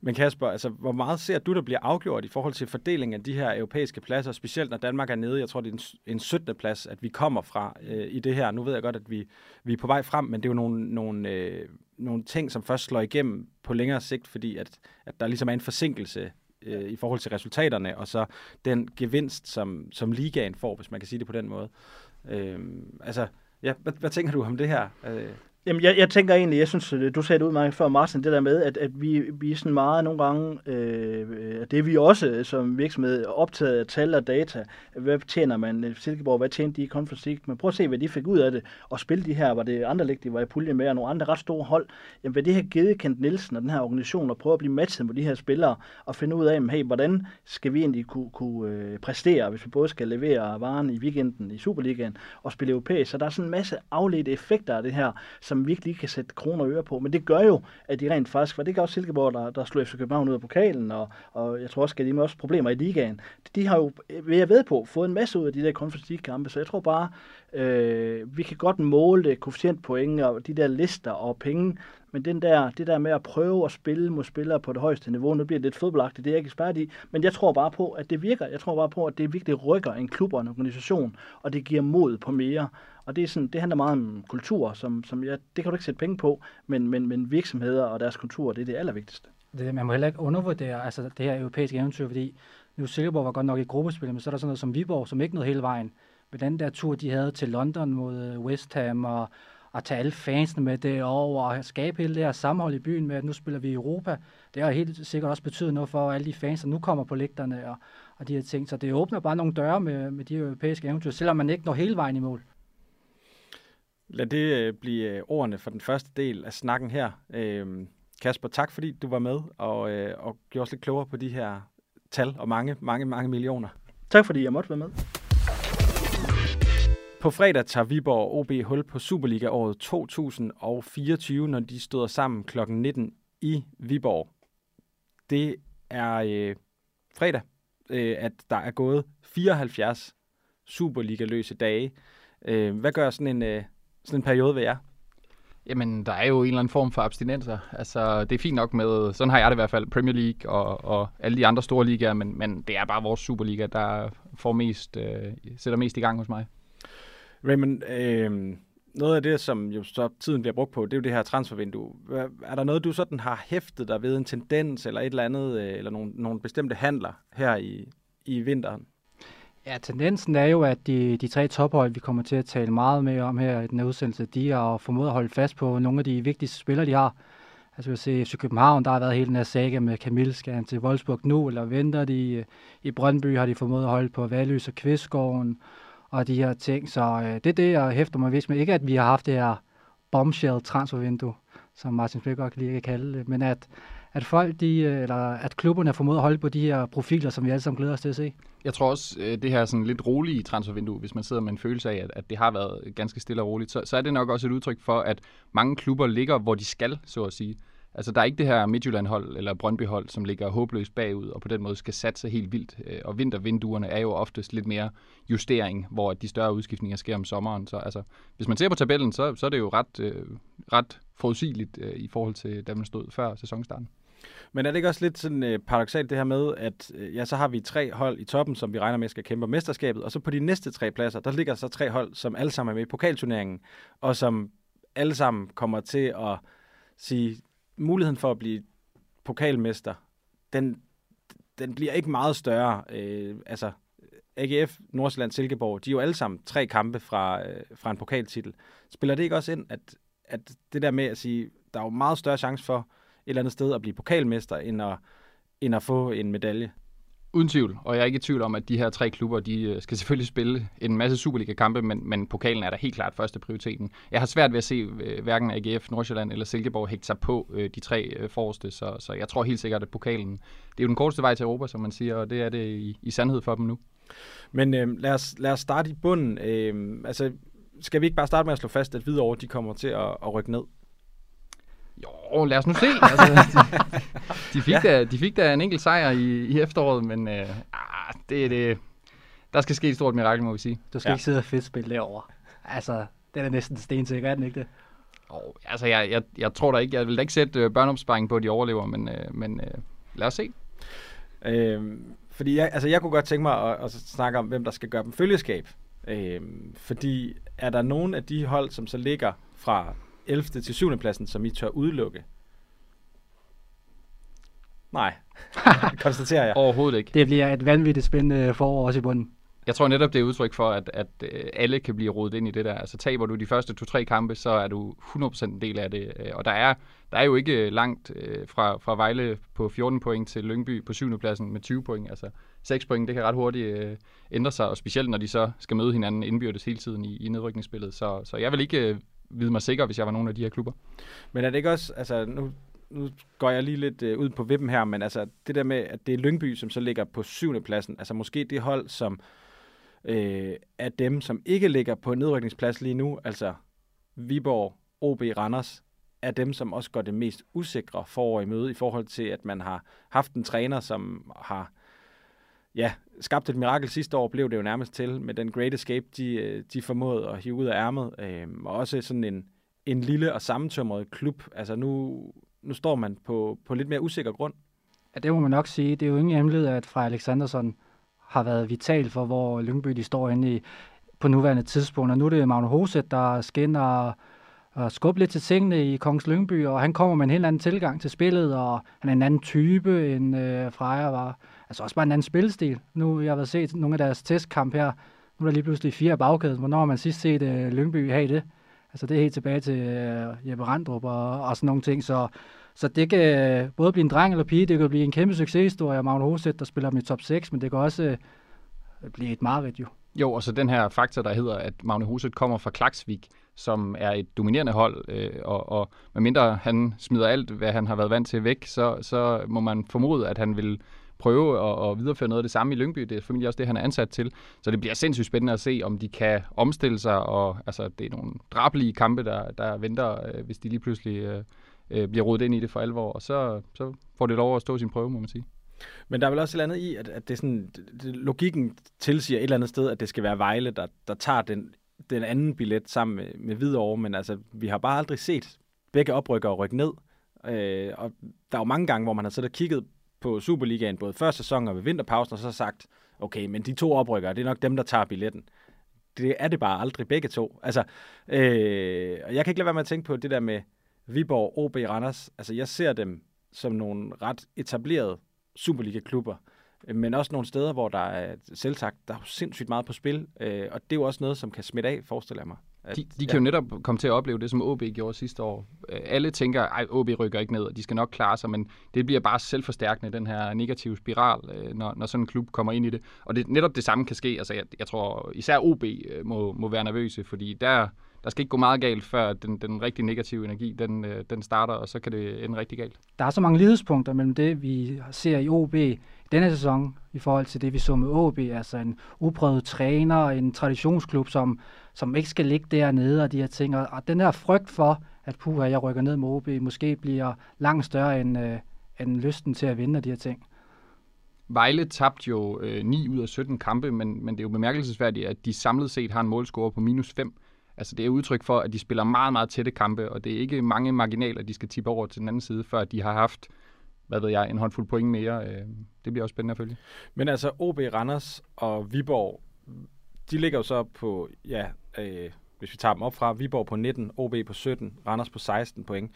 Men Kasper, altså, hvor meget ser du, der bliver afgjort i forhold til fordelingen af de her europæiske pladser, specielt når Danmark er nede, jeg tror, det er en, en 17. plads, at vi kommer fra øh, i det her. Nu ved jeg godt, at vi, vi er på vej frem, men det er jo nogle, nogle, øh, nogle ting, som først slår igennem på længere sigt, fordi at, at der ligesom er en forsinkelse øh, i forhold til resultaterne, og så den gevinst, som, som ligaen får, hvis man kan sige det på den måde. Øh, altså, ja, hvad, hvad tænker du om det her? Øh, Jamen, jeg, jeg tænker egentlig, jeg synes, øh, du sagde det ud meget før, Martin, det der med, at, at vi, vi er sådan meget nogle gange, øh, det er vi også som virksomhed optaget af tal og data. Hvad tjener man Silkeborg, hvad tjente de i Conference League? Men prøv at se, hvad de fik ud af det, og spille de her, var det andre lig, de var i pulje med, og nogle andre ret store hold. Jamen, hvad det her givet Kent Nielsen og den her organisation, og prøve at blive matchet med de her spillere, og finde ud af, hey, hvordan skal vi egentlig kunne, kunne øh, præstere, hvis vi både skal levere varen i weekenden i Superligaen og spille europæisk. Så der er sådan en masse afledte effekter af det her, som virkelig kan sætte kroner og øre på. Men det gør jo, at de rent faktisk, for det gør også Silkeborg, der, der slog FC København ud af pokalen, og, og jeg tror også, at de også problemer i ligaen. De har jo, vil jeg ved på, fået en masse ud af de der Conference League-kampe, så jeg tror bare, øh, vi kan godt måle koefficientpoint og de der lister og penge, men den der, det der med at prøve at spille mod spillere på det højeste niveau, nu bliver det lidt fodboldagtigt, det er jeg ikke ekspert i, men jeg tror bare på, at det virker. Jeg tror bare på, at det virkelig rykker en klub og en organisation, og det giver mod på mere. Og det, er sådan, det handler meget om kultur, som, som jeg, det kan du ikke sætte penge på, men, men, men virksomheder og deres kultur, det er det allervigtigste. Det, man må heller ikke undervurdere altså, det her europæiske eventyr, fordi nu Silkeborg var godt nok i gruppespil, men så er der sådan noget som Viborg, som ikke nåede hele vejen. Med den der tur, de havde til London mod øh, West Ham, og at tage alle fansene med det over, og skabe hele det her sammenhold i byen med, at nu spiller vi i Europa. Det har helt sikkert også betydet noget for alle de fans, der nu kommer på lægterne og, og de her ting. Så det åbner bare nogle døre med, med de europæiske eventyr, selvom man ikke når hele vejen i mål. Lad det øh, blive øh, ordene for den første del af snakken her. Øh, Kasper, tak fordi du var med og, øh, og gjorde os lidt klogere på de her tal og mange, mange, mange millioner. Tak fordi jeg måtte være med. På fredag tager Viborg OB hul på Superliga-året 2024, når de støder sammen kl. 19 i Viborg. Det er øh, fredag, øh, at der er gået 74 Superliga-løse dage. Øh, hvad gør sådan en, øh, sådan en periode ved jer? Jamen, der er jo en eller anden form for abstinenser. Altså, det er fint nok med, sådan har jeg det i hvert fald, Premier League og, og alle de andre store ligaer, men, men det er bare vores Superliga, der får mest, øh, sætter mest i gang hos mig. Raymond, øh, noget af det, som jo så tiden bliver brugt på, det er jo det her transfervindue. Er der noget, du sådan har hæftet dig ved, en tendens eller et eller andet, øh, eller nogle, nogle bestemte handler her i, i vinteren? Ja, tendensen er jo, at de, de tre tophold, vi kommer til at tale meget mere om her i den her udsendelse, de har formået at holde fast på nogle af de vigtigste spillere, de har. Altså vi se FC København, der har været hele den her saga med Camille, skal han til Wolfsburg nu, eller venter de? I Brøndby har de formået at holde på Valøs og Kvistgården, og de her ting. Så øh, det er det, jeg hæfter mig vist med. Ikke at vi har haft det her bombshell transfervindue, som Martin Spil godt kan kalde det, men at, at folk, de, øh, eller at klubberne har formået at holde på de her profiler, som vi alle sammen glæder os til at se. Jeg tror også, øh, det her sådan lidt rolige transfervindue, hvis man sidder med en følelse af, at, at det har været ganske stille og roligt, så, så er det nok også et udtryk for, at mange klubber ligger, hvor de skal, så at sige. Altså, der er ikke det her Midtjylland-hold eller Brøndby-hold, som ligger håbløst bagud, og på den måde skal satse helt vildt. Øh, og vintervinduerne er jo oftest lidt mere justering, hvor de større udskiftninger sker om sommeren. Så altså, hvis man ser på tabellen, så, så er det jo ret, øh, ret forudsigeligt øh, i forhold til, da man stod før sæsonstarten. Men er det ikke også lidt sådan øh, paradoxalt det her med, at øh, ja, så har vi tre hold i toppen, som vi regner med skal kæmpe mesterskabet, og så på de næste tre pladser, der ligger så tre hold, som alle sammen er med i pokalturneringen, og som alle sammen kommer til at sige, muligheden for at blive pokalmester, den, den bliver ikke meget større. Øh, altså, AGF, Nordsjælland, Silkeborg, de er jo alle sammen tre kampe fra, øh, fra en pokaltitel. Spiller det ikke også ind, at, at det der med at sige, der er jo meget større chance for eller andet sted at blive pokalmester, end at, end at få en medalje? Uden tvivl, og jeg er ikke i tvivl om, at de her tre klubber, de øh, skal selvfølgelig spille en masse Superliga-kampe, men, men pokalen er da helt klart første prioriteten. Jeg har svært ved at se øh, hverken AGF, Nordsjælland eller Silkeborg hægte sig på øh, de tre øh, forreste, så, så jeg tror helt sikkert, at pokalen, det er jo den korteste vej til Europa, som man siger, og det er det i, i sandhed for dem nu. Men øh, lad, os, lad os starte i bunden. Øh, altså, skal vi ikke bare starte med at slå fast, at Hvidovre de kommer til at, at rykke ned? Jo, lad os nu se. Altså, de, de, fik ja. da, de fik da en enkelt sejr i, i efteråret, men øh, ah, det, det, der skal ske et stort mirakel, må vi sige. Du skal ja. ikke sidde og fedtspille derovre. Altså, den er næsten stensikker, er den ikke det? Oh, altså, jeg, jeg, jeg tror da ikke, jeg vil da ikke sætte øh, børneopsparing på, at de overlever, men, øh, men øh, lad os se. Øh, fordi jeg, altså, jeg kunne godt tænke mig at, at snakke om, hvem der skal gøre dem følgeskab. Øh, fordi er der nogen af de hold, som så ligger fra 11. til 7. pladsen, som I tør udelukke? Nej, konstaterer jeg. Overhovedet ikke. Det bliver et vanvittigt spændende forår også i bunden. Jeg tror netop, det er udtryk for, at, at øh, alle kan blive rodet ind i det der. Altså taber du de første to-tre kampe, så er du 100% en del af det. Øh, og der er, der er jo ikke langt øh, fra, fra Vejle på 14 point til Lyngby på 7. pladsen med 20 point. Altså 6 point, det kan ret hurtigt ændre sig, og specielt når de så skal møde hinanden indbyrdes hele tiden i, i nedrykningsspillet. Så, så jeg vil ikke vide mig sikker, hvis jeg var nogen af de her klubber. Men er det ikke også, altså nu, nu går jeg lige lidt øh, ud på vippen her, men altså det der med, at det er Lyngby, som så ligger på syvende pladsen, altså måske det hold, som øh, er dem, som ikke ligger på nedrykningsplads lige nu, altså Viborg, OB, Randers, er dem, som også går det mest usikre forår i møde i forhold til, at man har haft en træner, som har ja, skabt et mirakel sidste år, blev det jo nærmest til med den Great Escape, de, øh, de formåede at hive ud af ærmet. Øh, og også sådan en, en lille og sammentømret klub. Altså nu, nu står man på, på lidt mere usikker grund. Ja, det må man nok sige. Det er jo ingen hemmelighed, at fra Alexandersson har været vital for, hvor Lyngby de står inde i på nuværende tidspunkt. Og nu er det Magne Hoset, der skinner og, skubbe skubber lidt til tingene i Kongens Lyngby, og han kommer med en helt anden tilgang til spillet, og han er en anden type, end øh, Freja var. Altså også bare en anden spillestil. Nu jeg har jeg set nogle af deres testkamp her, nu er der lige pludselig fire bagkæden. Hvornår har man sidst set øh, Lyngby have det? Altså det er helt tilbage til øh, Jeppe Randrup og, og sådan nogle ting. Så, så det kan øh, både blive en dreng eller pige, det kan blive en kæmpe succeshistorie af Magne Hoset, der spiller dem i top 6, men det kan også øh, blive et mareridt jo. Jo, og så den her faktor, der hedder, at Magne Hoset kommer fra Klaksvik, som er et dominerende hold, øh, og, og medmindre han smider alt, hvad han har været vant til væk, så, så må man formode, at han vil prøve at, at videreføre noget af det samme i Lyngby. Det er formentlig også det, han er ansat til. Så det bliver sindssygt spændende at se, om de kan omstille sig, og altså, det er nogle drabelige kampe, der, der venter, øh, hvis de lige pludselig øh, øh, bliver rodet ind i det for alvor, og så, så får det lov at stå sin prøve, må man sige. Men der er vel også et eller andet i, at, at det er sådan, det, logikken tilsiger et eller andet sted, at det skal være Vejle, der, der tager den, den anden billet sammen med, med Hvidovre, men altså, vi har bare aldrig set begge oprykker rykke ned. Øh, og der er jo mange gange, hvor man har siddet og kigget på Superligaen, både før sæson og ved vinterpausen, og så sagt, okay, men de to oprykkere, det er nok dem, der tager billetten. Det er det bare aldrig begge to. Altså, øh, og jeg kan ikke lade være med at tænke på det der med Viborg, OB, Randers. Altså, jeg ser dem som nogle ret etablerede Superliga-klubber, men også nogle steder, hvor der er selvsagt, der er sindssygt meget på spil, øh, og det er jo også noget, som kan smitte af, forestiller jeg mig. At, de, de kan ja. jo netop komme til at opleve det, som OB gjorde sidste år. Øh, alle tænker, at OB rykker ikke ned, og de skal nok klare sig, men det bliver bare selvforstærkende, den her negative spiral, øh, når, når sådan en klub kommer ind i det. Og det, netop det samme kan ske. Altså, jeg, jeg tror, især OB øh, må, må være nervøse, fordi der, der skal ikke gå meget galt, før den, den rigtig negative energi, den, den starter, og så kan det ende rigtig galt. Der er så mange lidespunkter mellem det, vi ser i OB denne sæson, i forhold til det, vi så med OB, altså en uprøvet træner, en traditionsklub, som som ikke skal ligge dernede og de her ting. Og den her frygt for, at puha, jeg rykker ned med OB, måske bliver langt større end, øh, end lysten til at vinde de her ting. Vejle tabte jo øh, 9 ud af 17 kampe, men, men det er jo bemærkelsesværdigt, at de samlet set har en målscore på minus 5. Altså det er udtryk for, at de spiller meget, meget tætte kampe, og det er ikke mange marginaler, de skal tippe over til den anden side, før de har haft, hvad ved jeg, en håndfuld point mere. Øh, det bliver også spændende at følge. Men altså OB Randers og Viborg, de ligger jo så på, ja, øh, hvis vi tager dem op fra, Viborg på 19, OB på 17, Randers på 16 point.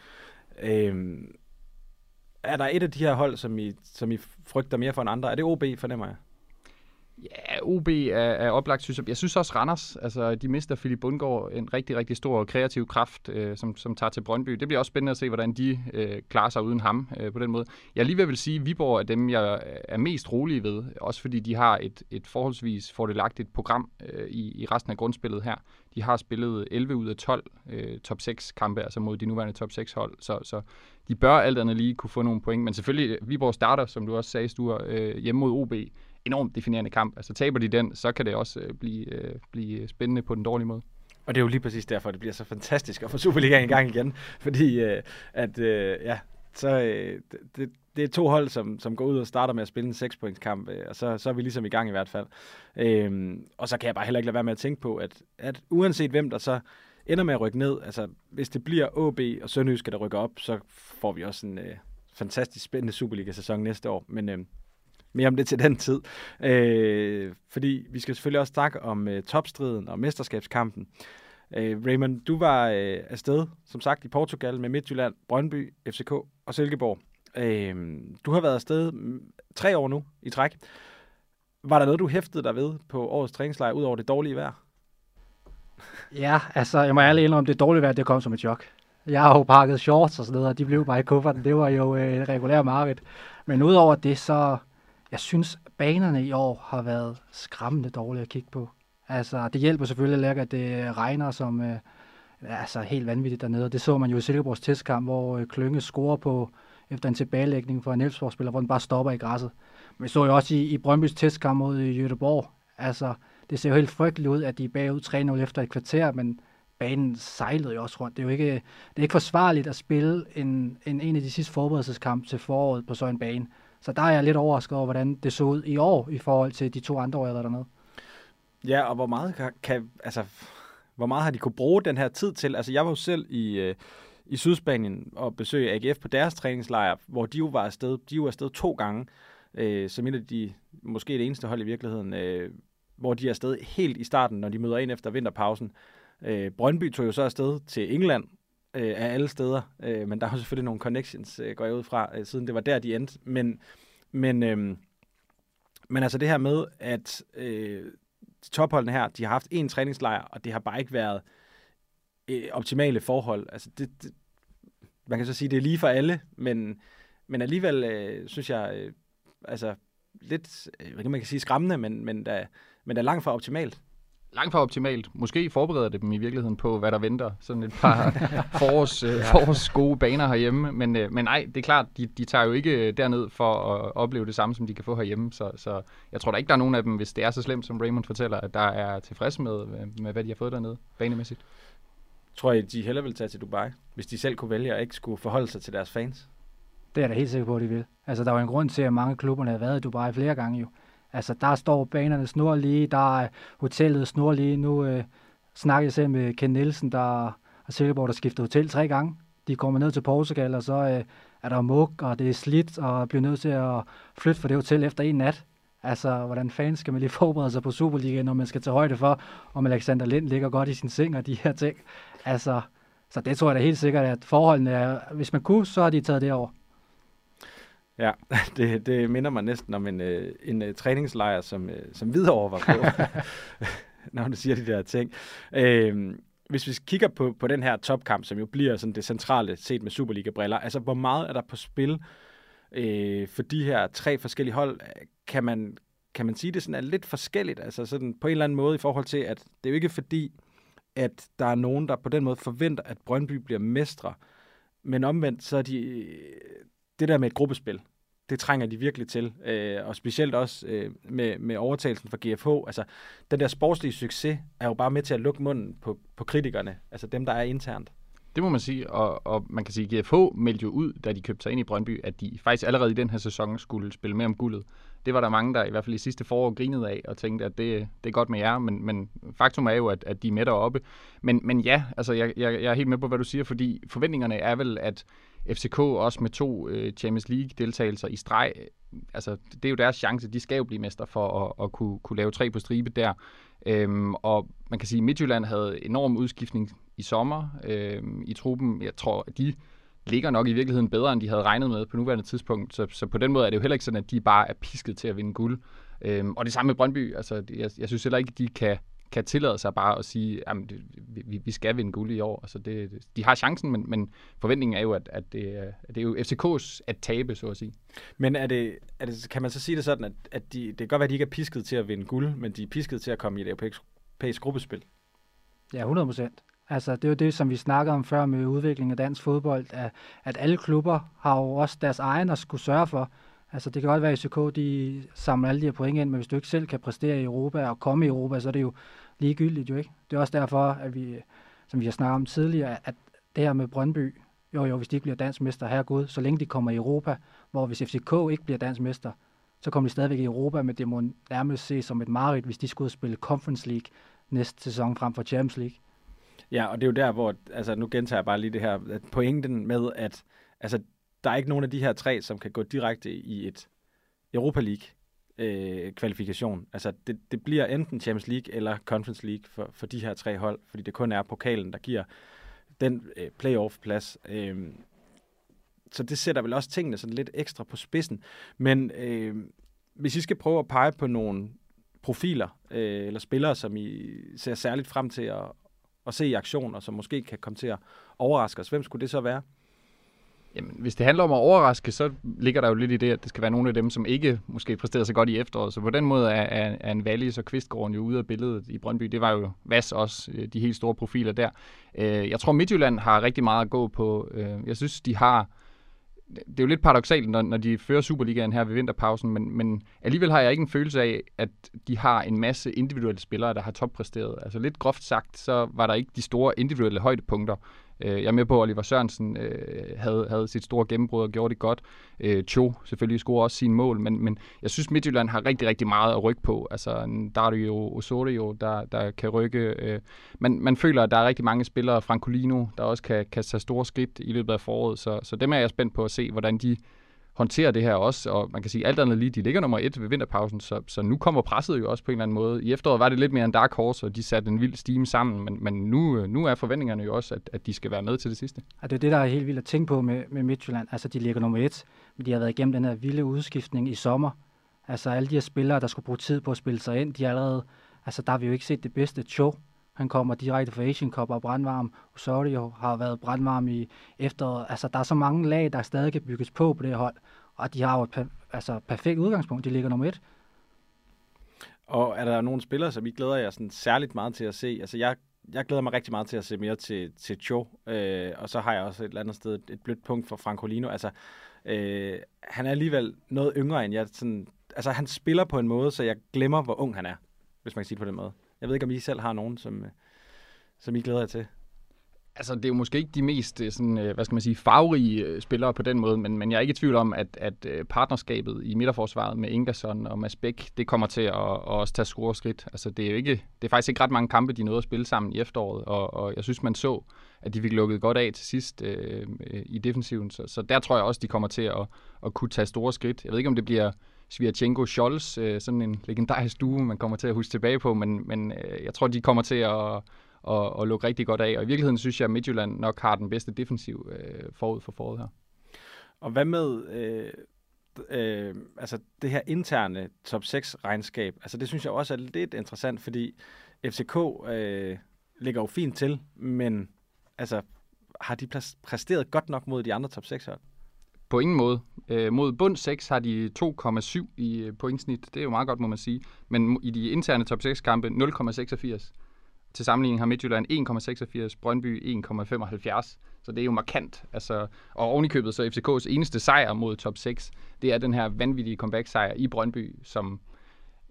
Øh, er der et af de her hold, som I, som I frygter mere for end andre? Er det OB, fornemmer jeg? Ja, OB er, er oplagt, synes jeg. Jeg synes også Randers, altså de mister Philip Bundgaard, en rigtig, rigtig stor kreativ kraft, øh, som, som tager til Brøndby. Det bliver også spændende at se, hvordan de øh, klarer sig uden ham øh, på den måde. Jeg alligevel vil sige, at Viborg er dem, jeg er mest rolig ved, også fordi de har et, et forholdsvis fordelagtigt program øh, i, i resten af grundspillet her. De har spillet 11 ud af 12 øh, top 6 kampe, altså mod de nuværende top 6 hold, så, så de bør alt andet lige kunne få nogle point. Men selvfølgelig, Viborg starter, som du også sagde, Sture, øh, hjemme mod OB enormt definerende kamp. Altså taber de den, så kan det også øh, blive, øh, blive spændende på den dårlige måde. Og det er jo lige præcis derfor, det bliver så fantastisk at få Superligaen i gang igen. Fordi øh, at, øh, ja, så øh, det, det er to hold, som, som går ud og starter med at spille en 6 kamp, øh, og så, så er vi ligesom i gang i hvert fald. Øhm, og så kan jeg bare heller ikke lade være med at tænke på, at, at uanset hvem der så ender med at rykke ned, altså hvis det bliver AB og Sønderjyske, der rykker op, så får vi også en øh, fantastisk spændende Superliga-sæson næste år. Men øh, mere om det til den tid. Øh, fordi vi skal selvfølgelig også snakke om øh, topstriden og mesterskabskampen. Øh, Raymond, du var øh, afsted, som sagt, i Portugal med Midtjylland, Brøndby, FCK og Silkeborg. Øh, du har været afsted mm, tre år nu i træk. Var der noget, du hæftede dig ved på årets træningslejr, ud over det dårlige vejr? Ja, altså, jeg må ærligt indrømme, det dårlige vejr, det kom som et chok. Jeg har jo pakket shorts og sådan noget, og de blev bare i kufferten. Det var jo øh, regulær mareridt. Men udover det, så jeg synes, banerne i år har været skræmmende dårlige at kigge på. Altså, det hjælper selvfølgelig at at det regner som øh, altså, helt vanvittigt dernede. Det så man jo i Silkeborgs testkamp, hvor øh, Klynge scorer på efter en tilbagelægning fra en Elfsborg-spiller, hvor den bare stopper i græsset. Men vi så jo også i, i Brøndby's testkamp mod øh, Jødeborg. Altså, det ser jo helt frygteligt ud, at de er bagud 3-0 efter et kvarter, men banen sejlede jo også rundt. Det er jo ikke, det er ikke forsvarligt at spille en, en, en af de sidste forberedelseskampe til foråret på sådan en bane. Så der er jeg lidt overrasket over, hvordan det så ud i år i forhold til de to andre år, jeg har dernede. Ja, og hvor meget kan, kan altså, hvor meget har de kunne bruge den her tid til? Altså, jeg var jo selv i, øh, i Sydspanien og besøge AGF på deres træningslejr, hvor de jo var afsted, de jo var afsted to gange, øh, som et af de, måske det eneste hold i virkeligheden, øh, hvor de er afsted helt i starten, når de møder ind efter vinterpausen. Øh, Brøndby tog jo så afsted til England, øh, af alle steder, øh, men der er selvfølgelig nogle connections, øh, går jeg ud fra, øh, siden det var der, de endte. Men, men, øh, men altså det her med, at øh, topholdene her, de har haft en træningslejr, og det har bare ikke været øh, optimale forhold. Altså det, det, man kan så sige, det er lige for alle, men, men alligevel øh, synes jeg, øh, altså lidt, øh, hvad kan man kan sige, skræmmende, men, men, da, men da er langt fra optimalt langt fra optimalt. Måske forbereder det dem i virkeligheden på, hvad der venter. Sådan et par forårs, øh, forårs gode baner herhjemme. Men, øh, men nej, det er klart, de, de tager jo ikke øh, derned for at opleve det samme, som de kan få herhjemme. Så, så jeg tror da ikke, der er nogen af dem, hvis det er så slemt, som Raymond fortæller, at der er tilfredse med, med hvad de har fået dernede, banemæssigt. Tror I, de hellere vil tage til Dubai, hvis de selv kunne vælge at ikke skulle forholde sig til deres fans? Det er jeg da helt sikker på, at de vil. Altså, der var en grund til, at mange klubberne har været i Dubai flere gange jo. Altså, der står banerne snorlige, der er hotellet snorlige. Nu øh, snakker jeg selv med Ken Nielsen, der er Silkeborg, der skifter hotel tre gange. De kommer ned til Portugal, og så øh, er der mug, og det er slidt, og bliver nødt til at flytte fra det hotel efter en nat. Altså, hvordan fanden skal man lige forberede sig på Superligaen, når man skal tage højde for, om Alexander Lind ligger godt i sin seng og de her ting. Altså, så det tror jeg da helt sikkert, at forholdene er, hvis man kunne, så har de taget det over. Ja, det, det minder mig næsten om en, øh, en, uh, træningslejr, som, uh, som Hvidovre var på, når du siger de der ting. Uh, hvis vi kigger på, på den her topkamp, som jo bliver sådan det centrale set med Superliga-briller, altså hvor meget er der på spil uh, for de her tre forskellige hold? Kan man, kan man sige, det sådan er lidt forskelligt, altså sådan på en eller anden måde i forhold til, at det er jo ikke fordi, at der er nogen, der på den måde forventer, at Brøndby bliver mestre, men omvendt så er de, det der med et gruppespil, det trænger de virkelig til. Øh, og specielt også øh, med, med overtagelsen fra GFH. Altså, den der sportslige succes er jo bare med til at lukke munden på, på kritikerne. Altså dem, der er internt. Det må man sige, og, og man kan sige, at GFH meldte jo ud, da de købte sig ind i Brøndby, at de faktisk allerede i den her sæson skulle spille med om guldet. Det var der mange, der i hvert fald i sidste forår grinede af, og tænkte, at det, det er godt med jer, men, men faktum er jo, at, at de er med deroppe. Men, men ja, altså jeg, jeg, jeg er helt med på, hvad du siger, fordi forventningerne er vel, at FCK også med to øh, Champions League-deltagelser i streg, altså det er jo deres chance, de skal jo blive mester for at, at kunne, kunne lave tre på stribe der. Øhm, og man kan sige, at Midtjylland havde enorm udskiftning i sommer øhm, i truppen. Jeg tror, at de ligger nok i virkeligheden bedre, end de havde regnet med på nuværende tidspunkt. Så, så på den måde er det jo heller ikke sådan, at de bare er pisket til at vinde guld. Øhm, og det samme med Brøndby. Altså, jeg, jeg synes heller ikke, at de kan kan tillade sig bare at sige, at vi, vi skal vinde guld i år. Altså det, de har chancen, men, men forventningen er jo, at, at, det, at det er jo FCK's at tabe, så at sige. Men er det, er det, kan man så sige det sådan, at, at de, det kan godt være, at de ikke er pisket til at vinde guld, men de er pisket til at komme i et europæisk gruppespil? Ja, 100 procent. Altså, det er jo det, som vi snakkede om før med udviklingen af dansk fodbold, at, at alle klubber har jo også deres egen at skulle sørge for. Altså, det kan godt være, at FCK de samler alle de her point ind, men hvis du ikke selv kan præstere i Europa og komme i Europa, så er det jo ligegyldigt jo ikke. Det er også derfor, at vi, som vi har snakket om tidligere, at det her med Brøndby, jo jo, hvis de ikke bliver dansk mester, her Gud, så længe de kommer i Europa, hvor hvis FCK ikke bliver dansk mester, så kommer de stadigvæk i Europa, men det må nærmest ses som et mareridt, hvis de skulle spille Conference League næste sæson frem for Champions League. Ja, og det er jo der, hvor, altså nu gentager jeg bare lige det her, at pointen med, at altså, der er ikke nogen af de her tre, som kan gå direkte i et Europa League øh, kvalifikation. Altså det, det bliver enten Champions League eller Conference League for, for de her tre hold, fordi det kun er pokalen, der giver den øh, playoff-plads. Øh, så det sætter vel også tingene sådan lidt ekstra på spidsen. Men øh, hvis I skal prøve at pege på nogle profiler øh, eller spillere, som I ser særligt frem til at, at se i aktion, og som måske kan komme til at overraske os, hvem skulle det så være? Jamen, hvis det handler om at overraske, så ligger der jo lidt i det, at det skal være nogle af dem, som ikke måske præsterer så godt i efteråret. Så på den måde er, er, er en Wallis og Kvistgården jo ude af billedet i Brøndby. Det var jo Vas også, øh, de helt store profiler der. Øh, jeg tror, Midtjylland har rigtig meget at gå på. Øh, jeg synes, de har det er jo lidt paradoxalt, når, når de fører Superligaen her ved vinterpausen, men, men alligevel har jeg ikke en følelse af, at de har en masse individuelle spillere, der har toppræsteret. Altså lidt groft sagt, så var der ikke de store individuelle højdepunkter. Øh, jeg er med på, at Oliver Sørensen øh, havde, havde sit store gennembrud og gjorde det godt. Øh, Cho selvfølgelig scorer også sine mål, men, men jeg synes, Midtjylland har rigtig, rigtig meget at rykke på. Altså Dario Osorio, der, der kan rykke. Øh. Man, man føler, at der er rigtig mange spillere, Francolino, der også kan, kan tage store skridt i løbet af foråret, så, så dem er jeg spændt på at se, hvordan de håndtere det her også, og man kan sige, alt andet lige, de ligger nummer et ved vinterpausen, så, så nu kommer presset jo også på en eller anden måde. I efteråret var det lidt mere en dark horse, og de satte en vild stime sammen, men, men nu, nu er forventningerne jo også, at, at de skal være med til det sidste. Ja, det er det, der er helt vildt at tænke på med, med Midtjylland. Altså, de ligger nummer et, men de har været igennem den her vilde udskiftning i sommer. Altså, alle de her spillere, der skulle bruge tid på at spille sig ind, de er allerede, altså, der har vi jo ikke set det bedste. show han kommer direkte fra Asian Cup og brandvarm. Osorio har været brandvarm i efteråret. Altså, der er så mange lag, der stadig kan bygges på på det hold og de har jo et altså, perfekt udgangspunkt. De ligger nummer et. Og er der nogle spillere, som I glæder jer sådan særligt meget til at se? Altså, jeg, jeg glæder mig rigtig meget til at se mere til, til Cho, øh, og så har jeg også et eller andet sted et, et blødt punkt for Francolino. Altså, øh, han er alligevel noget yngre end jeg. Sådan, altså, han spiller på en måde, så jeg glemmer, hvor ung han er, hvis man kan sige det på den måde. Jeg ved ikke, om I selv har nogen, som, øh, som I glæder jer til altså, det er jo måske ikke de mest øh, sådan, øh, hvad skal man sige, farverige spillere på den måde, men, men jeg er ikke i tvivl om, at, at partnerskabet i midterforsvaret med Ingersson og Mads Bæk, det kommer til at, at også tage score skridt. Altså, det er jo ikke, det er faktisk ikke ret mange kampe, de nåede at spille sammen i efteråret, og, og jeg synes, man så, at de fik lukket godt af til sidst øh, i defensiven, så, så der tror jeg også, de kommer til at, at kunne tage store skridt. Jeg ved ikke, om det bliver Svirchenko Scholz, øh, sådan en legendarisk duo, man kommer til at huske tilbage på, men, men øh, jeg tror, de kommer til at og, og lukke rigtig godt af. Og i virkeligheden synes jeg, at Midtjylland nok har den bedste defensiv øh, forud for foråret her. Og hvad med øh, øh, altså det her interne top 6 regnskab? Altså det synes jeg også er lidt interessant, fordi FCK øh, ligger jo fint til, men altså har de præsteret godt nok mod de andre top 6 hold? På ingen måde. Øh, mod bund 6 har de 2,7 i øh, pointsnit. Det er jo meget godt, må man sige. Men i de interne top 6 kampe 0,86. Til sammenligning har Midtjylland 1,86, Brøndby 1,75. Så det er jo markant. Altså, og ovenikøbet så FCK's eneste sejr mod top 6, det er den her vanvittige comeback-sejr i Brøndby, som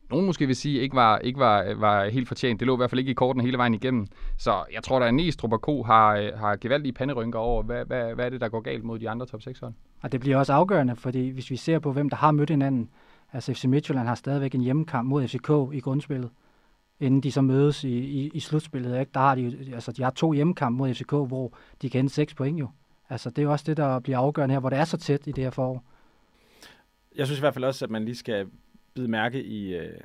nogen måske vil sige, ikke var, ikke var, var helt fortjent. Det lå i hvert fald ikke i korten hele vejen igennem. Så jeg tror, at Næstrup og Co. har, øh, har gevaldige panderynker over, hvad, hvad, hvad er det, der går galt mod de andre top 6 hold. Og det bliver også afgørende, fordi hvis vi ser på, hvem der har mødt hinanden, altså FC Midtjylland har stadigvæk en hjemmekamp mod FCK i grundspillet inden de så mødes i, i, i slutspillet. Ikke? Der har de, altså, de har to hjemmekampe mod FCK, hvor de kan hente seks point jo. Altså, det er jo også det, der bliver afgørende her, hvor det er så tæt i det her forår. Jeg synes i hvert fald også, at man lige skal bide mærke i, øh,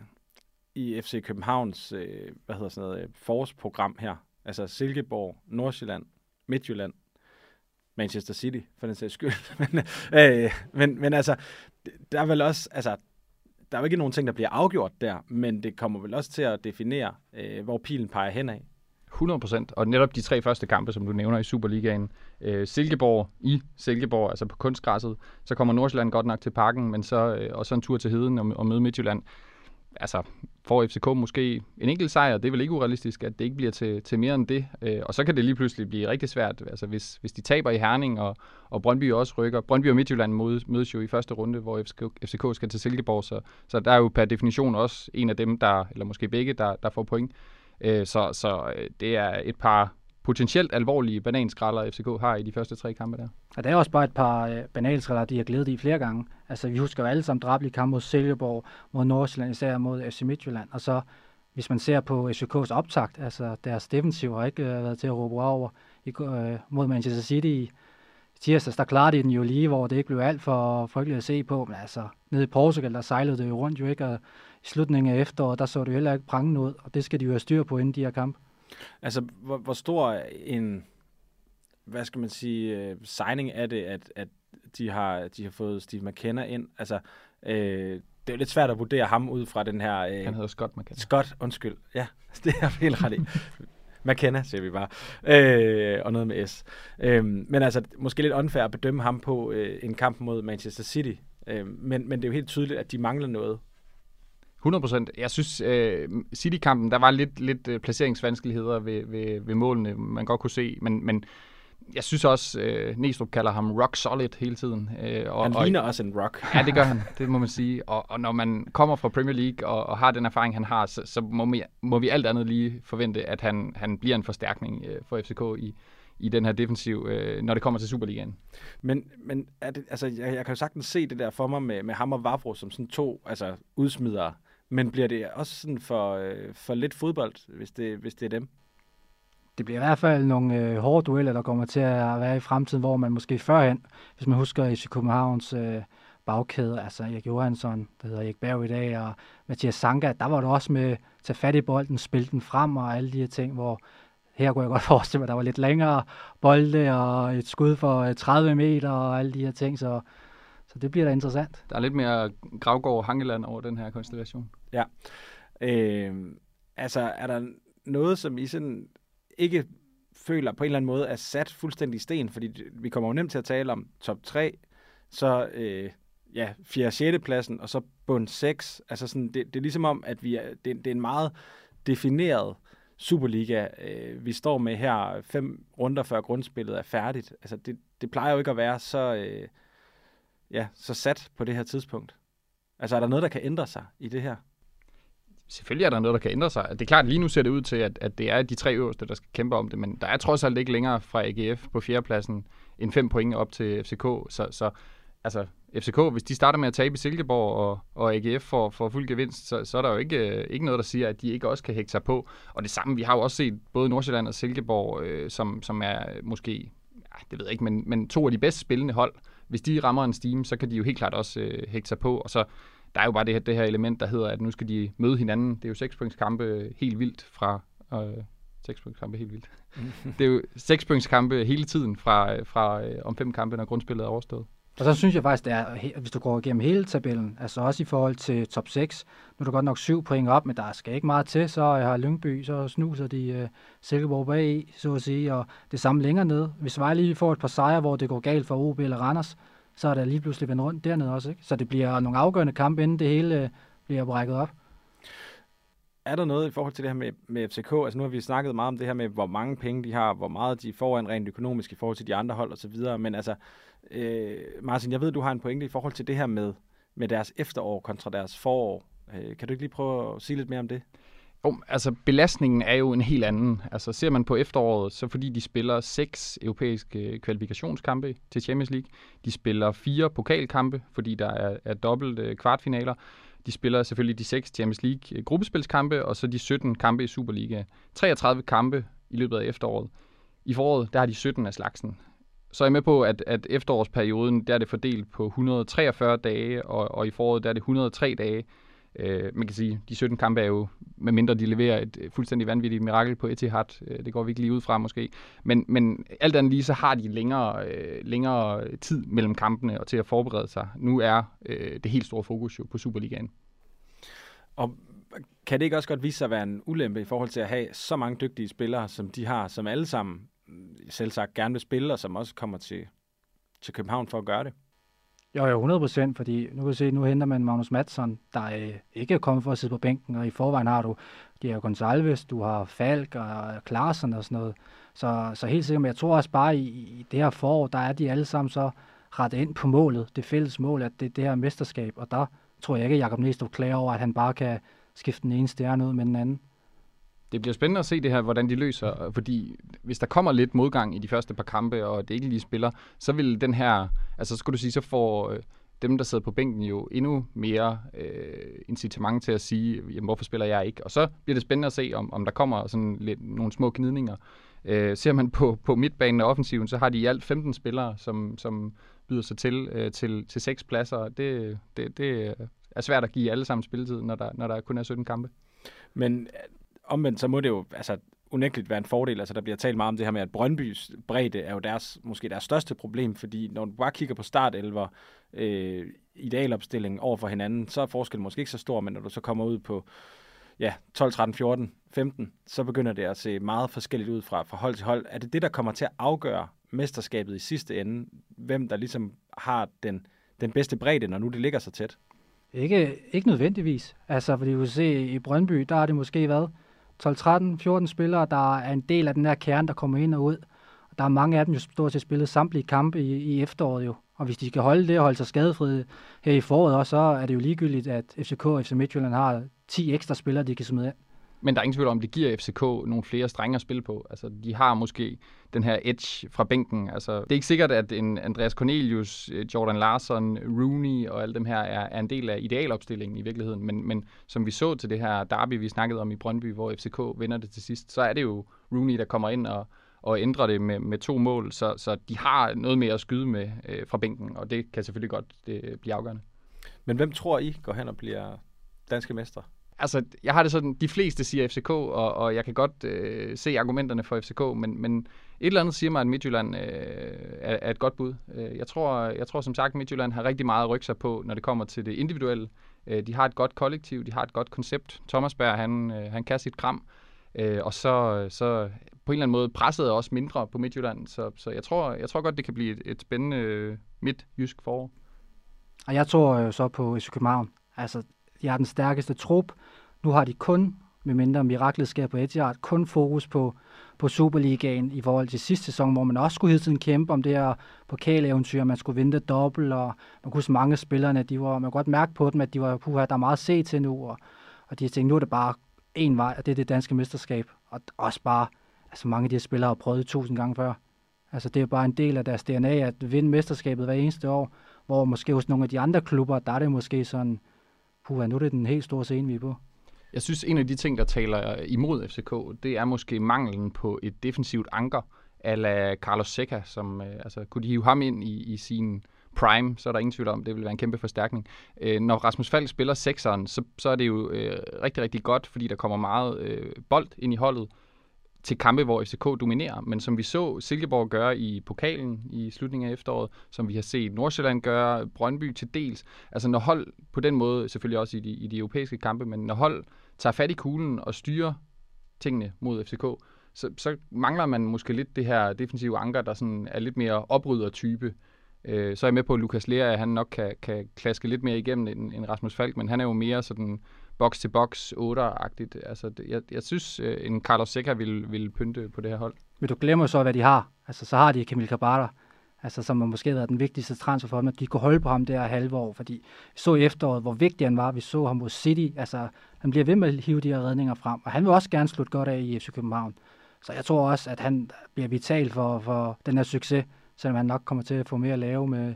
i FC Københavns øh, hvad hedder sådan noget, øh, forårsprogram her. Altså Silkeborg, Nordsjælland, Midtjylland, Manchester City, for den sags skyld. men, øh, men, men altså, der er vel også, altså, der er jo ikke nogen ting, der bliver afgjort der, men det kommer vel også til at definere, øh, hvor pilen peger hen af. 100%, og netop de tre første kampe, som du nævner i Superligaen, øh, Silkeborg i Silkeborg, altså på kunstgræsset, så kommer Nordsjælland godt nok til parken, men så, øh, og så en tur til Heden og, og møde Midtjylland altså, får FCK måske en enkelt sejr, det er vel ikke urealistisk, at det ikke bliver til, til mere end det. Øh, og så kan det lige pludselig blive rigtig svært, altså hvis, hvis de taber i Herning, og, og Brøndby også rykker. Brøndby og Midtjylland mødes, mødes jo i første runde, hvor FCK, FCK skal til Silkeborg, så, så der er jo per definition også en af dem, der, eller måske begge, der, der får point. Øh, så så øh, det er et par potentielt alvorlige bananskralder, FCK har i de første tre kampe der. Og der er også bare et par øh, banalskralder, de har glædet i flere gange. Altså, vi husker jo alle sammen drabelige kampe mod Silkeborg, mod Nordsjælland, især mod FC Midtjylland. Og så, hvis man ser på FCK's optakt, altså deres defensiv har ikke øh, været til at råbe over i, øh, mod Manchester City i tirsdags, der klarede de den jo lige, hvor det ikke blev alt for frygteligt at se på. Men altså, nede i Portugal, der sejlede det jo rundt jo ikke, og i slutningen af efteråret, der så det jo heller ikke prangende ud, og det skal de jo have styr på inden de her kampe. Altså, hvor, hvor stor en, hvad skal man sige, øh, signing er det, at, at de har, de har fået Steve McKenna ind? Altså, øh, det er jo lidt svært at vurdere ham ud fra den her... Øh, Han hedder Scott McKenna. Scott, undskyld. Ja, det er helt ret i. McKenna, siger vi bare. Øh, og noget med S. Øh, men altså, måske lidt unfair at bedømme ham på øh, en kamp mod Manchester City. Øh, men, men det er jo helt tydeligt, at de mangler noget. 100 procent. Jeg synes, uh, City-kampen, der var lidt, lidt uh, placeringsvanskeligheder ved, ved, ved målene, man godt kunne se, men, men jeg synes også, uh, Næstrup kalder ham rock solid hele tiden. Uh, og, han ligner og, også en rock. ja, det gør han, det må man sige. Og, og når man kommer fra Premier League og, og har den erfaring, han har, så, så må, vi, må vi alt andet lige forvente, at han, han bliver en forstærkning uh, for FCK i, i den her defensiv, uh, når det kommer til Superligaen. Men, men er det, altså, jeg, jeg kan jo sagtens se det der for mig med, med ham og Vavro som sådan to altså, udsmidere men bliver det også sådan for, øh, for lidt fodbold, hvis det, hvis det er dem? Det bliver i hvert fald nogle øh, hårde dueller, der kommer til at være i fremtiden, hvor man måske førhen, hvis man husker i Københavns øh, bagkæde, altså Erik Johansson, der hedder Erik Berg i dag, og Mathias Sanka, der var det også med at tage fat i bolden, spille den frem og alle de her ting, hvor her kunne jeg godt forestille mig, at der var lidt længere bolde og et skud for øh, 30 meter og alle de her ting, så så det bliver da interessant. Der er lidt mere Gravgård Hangeland over den her konstellation. Ja. Øh, altså, er der noget, som I sådan ikke føler på en eller anden måde er sat fuldstændig i sten? Fordi vi kommer jo nemt til at tale om top 3, så øh, ja, 4. og 6. pladsen, og så bund 6. Altså sådan, det, det er ligesom om, at vi er, det, det er en meget defineret Superliga, øh, vi står med her fem runder før grundspillet er færdigt. Altså det, det plejer jo ikke at være så, øh, ja, så sat på det her tidspunkt? Altså er der noget, der kan ændre sig i det her? Selvfølgelig er der noget, der kan ændre sig. Det er klart, lige nu ser det ud til, at, at det er de tre øverste, der skal kæmpe om det, men der er trods alt ikke længere fra AGF på fjerdepladsen end fem point op til FCK. Så, så altså, FCK, hvis de starter med at tabe i Silkeborg, og, og AGF får, får fuld gevinst, så, så er der jo ikke, øh, ikke noget, der siger, at de ikke også kan hægte sig på. Og det samme, vi har jo også set både Nordsjælland og Silkeborg, øh, som, som er måske, ja, det ved jeg ikke, men, men to af de bedst spillende hold, hvis de rammer en steam, så kan de jo helt klart også øh, hægte sig på, og så der er jo bare det her, det her element, der hedder, at nu skal de møde hinanden. Det er jo seks points kampe helt vildt fra... Øh, seks points kampe helt vildt. det er jo seks points kampe hele tiden fra, fra øh, om fem kampe, når grundspillet er overstået. Og så synes jeg faktisk, det er, hvis du går igennem hele tabellen, altså også i forhold til top 6, nu er der godt nok syv point op, men der skal ikke meget til, så har Lyngby, så snuser de uh, Silkeborg bag i, så at sige, og det samme længere ned. Hvis Vejle lige får et par sejre, hvor det går galt for OB eller Randers, så er der lige pludselig vendt rundt dernede også, ikke? Så det bliver nogle afgørende kampe, inden det hele uh, bliver brækket op. Er der noget i forhold til det her med, med FCK? Altså nu har vi snakket meget om det her med, hvor mange penge de har, hvor meget de får en rent økonomisk i forhold til de andre hold og så videre. Men altså, øh, Martin, jeg ved, du har en pointe i forhold til det her med, med deres efterår kontra deres forår. Øh, kan du ikke lige prøve at sige lidt mere om det? Jo, altså belastningen er jo en helt anden. Altså ser man på efteråret, så fordi de spiller seks europæiske kvalifikationskampe til Champions League, de spiller fire pokalkampe, fordi der er, er dobbelt øh, kvartfinaler, de spiller selvfølgelig de seks Champions League øh, gruppespilskampe, og så de 17 kampe i Superliga. 33 kampe i løbet af efteråret. I foråret, der har de 17 af slagsen. Så er jeg med på, at, at efterårsperioden, der er det fordelt på 143 dage, og, og i foråret, der er det 103 dage. Øh, man kan sige, de 17 kampe er jo, medmindre de leverer et øh, fuldstændig vanvittigt mirakel på Etihad, øh, det går vi ikke lige ud fra måske, men, men alt andet lige, så har de længere, øh, længere tid mellem kampene og til at forberede sig. Nu er øh, det helt store fokus jo på Superligaen. Og kan det ikke også godt vise sig at være en ulempe i forhold til at have så mange dygtige spillere, som de har, som alle sammen selv sagt gerne vil spille, og som også kommer til, til København for at gøre det? Jo, jo, 100 procent, fordi nu kan du se, nu henter man Magnus Madsen, der øh, ikke er kommet for at sidde på bænken, og i forvejen har du Diego Gonçalves, du har Falk og Klarsen og sådan noget. Så, så helt sikkert, men jeg tror også bare i, i det her forår, der er de alle sammen så ret ind på målet, det fælles mål, at det er det her mesterskab, og der tror jeg ikke, at Jacob Næstrup klager over, at han bare kan skifte den ene stjerne ud med den anden det bliver spændende at se det her, hvordan de løser, fordi hvis der kommer lidt modgang i de første par kampe, og det ikke lige spiller, så vil den her, altså skulle du sige, så får øh, dem, der sidder på bænken jo endnu mere øh, incitament til at sige, jamen, hvorfor spiller jeg ikke? Og så bliver det spændende at se, om, om der kommer sådan lidt nogle små gnidninger. Øh, ser man på, på midtbanen og offensiven, så har de i alt 15 spillere, som, som byder sig til, øh, til, til seks pladser. Det, det, det er svært at give alle sammen spilletid, når der, når der kun er 17 kampe. Men omvendt, så må det jo altså, unægteligt være en fordel. Altså, der bliver talt meget om det her med, at Brøndbys bredde er jo deres, måske deres største problem, fordi når du bare kigger på startelver, øh, idealopstillingen over for hinanden, så er forskellen måske ikke så stor, men når du så kommer ud på ja, 12, 13, 14, 15, så begynder det at se meget forskelligt ud fra, fra hold til hold. Er det det, der kommer til at afgøre mesterskabet i sidste ende? Hvem der ligesom har den, den bedste bredde, når nu det ligger så tæt? Ikke, ikke nødvendigvis. Altså, fordi du se, i Brøndby, der har det måske været 12, 13, 14 spillere, der er en del af den her kerne, der kommer ind og ud. Og der er mange af dem jo stort set spillet samtlige kampe i, i efteråret jo. Og hvis de skal holde det og holde sig skadefri her i foråret også, så er det jo ligegyldigt, at FCK og FC Midtjylland har 10 ekstra spillere, de kan smide ind. Men der er ingen tvivl om, det giver FCK nogle flere strenge at spille på. Altså, de har måske den her edge fra bænken. Altså, det er ikke sikkert, at en Andreas Cornelius, øh, Jordan Larson, Rooney og alle dem her er, er en del af idealopstillingen i virkeligheden. Men, men som vi så til det her derby, vi snakkede om i Brøndby, hvor FCK vinder det til sidst, så er det jo Rooney, der kommer ind og, og ændrer det med, med to mål. Så, så de har noget mere at skyde med øh, fra bænken, og det kan selvfølgelig godt det, blive afgørende. Men hvem tror I går hen og bliver danske mestre? Altså, jeg har det sådan, de fleste siger FCK, og, og jeg kan godt øh, se argumenterne for FCK, men, men et eller andet siger mig, at Midtjylland øh, er, er et godt bud. Øh, jeg tror, jeg tror som sagt, Midtjylland har rigtig meget at rykke sig på, når det kommer til det individuelle. Øh, de har et godt kollektiv, de har et godt koncept. Thomas Berg, han, øh, han kan sit kram, øh, og så, så på en eller anden måde presset også mindre på Midtjylland, så, så jeg, tror, jeg tror godt, det kan blive et, et spændende midtjysk forår. Og jeg tror jo så på FC København. Altså, de har den stærkeste trup. Nu har de kun, med mindre miraklet sker på Etihad, kun fokus på, på Superligaen i forhold til sidste sæson, hvor man også skulle hele tiden kæmpe om det her pokaleventyr, man skulle vinde dobbelt, og man kunne se mange spillerne, de var, man kunne godt mærke på dem, at de var, puha, der er meget at se til nu, og, og de har tænkt, nu er det bare en vej, og det er det danske mesterskab, og også bare, altså mange af de her spillere har prøvet det tusind gange før. Altså det er bare en del af deres DNA at vinde mesterskabet hver eneste år, hvor måske hos nogle af de andre klubber, der er det måske sådan, puha, nu er det den helt store scene, vi er på. Jeg synes, en af de ting, der taler imod FCK, det er måske manglen på et defensivt anker, ala Carlos Seca, som, øh, altså, kunne de hive ham ind i, i sin prime, så er der ingen tvivl om, det vil være en kæmpe forstærkning. Øh, når Rasmus Falk spiller sekseren, så, så er det jo øh, rigtig, rigtig godt, fordi der kommer meget øh, bold ind i holdet til kampe, hvor FCK dominerer. Men som vi så Silkeborg gøre i pokalen i slutningen af efteråret, som vi har set Nordsjælland gøre, Brøndby til dels. Altså når hold på den måde, selvfølgelig også i de, i de europæiske kampe, men når hold tager fat i kuglen og styrer tingene mod FCK, så, så mangler man måske lidt det her defensive anker, der sådan er lidt mere oprydder-type. Øh, så er jeg med på, at Lukas Lea, han nok kan, kan klaske lidt mere igennem end, end Rasmus Falk, men han er jo mere sådan box til box 8-agtigt. Altså, jeg, jeg synes, øh, en Carlos Seca vil, vil pynte på det her hold. Men du glemmer så, hvad de har. Altså, så har de Kamil Cabada, altså, som har måske været den vigtigste transfer for dem, at de kunne holde på ham der halve år, fordi vi så i efteråret, hvor vigtig han var. Vi så ham mod City. Altså, han bliver ved med at hive de her redninger frem, og han vil også gerne slutte godt af i FC København. Så jeg tror også, at han bliver vital for, for den her succes, selvom han nok kommer til at få mere at lave med,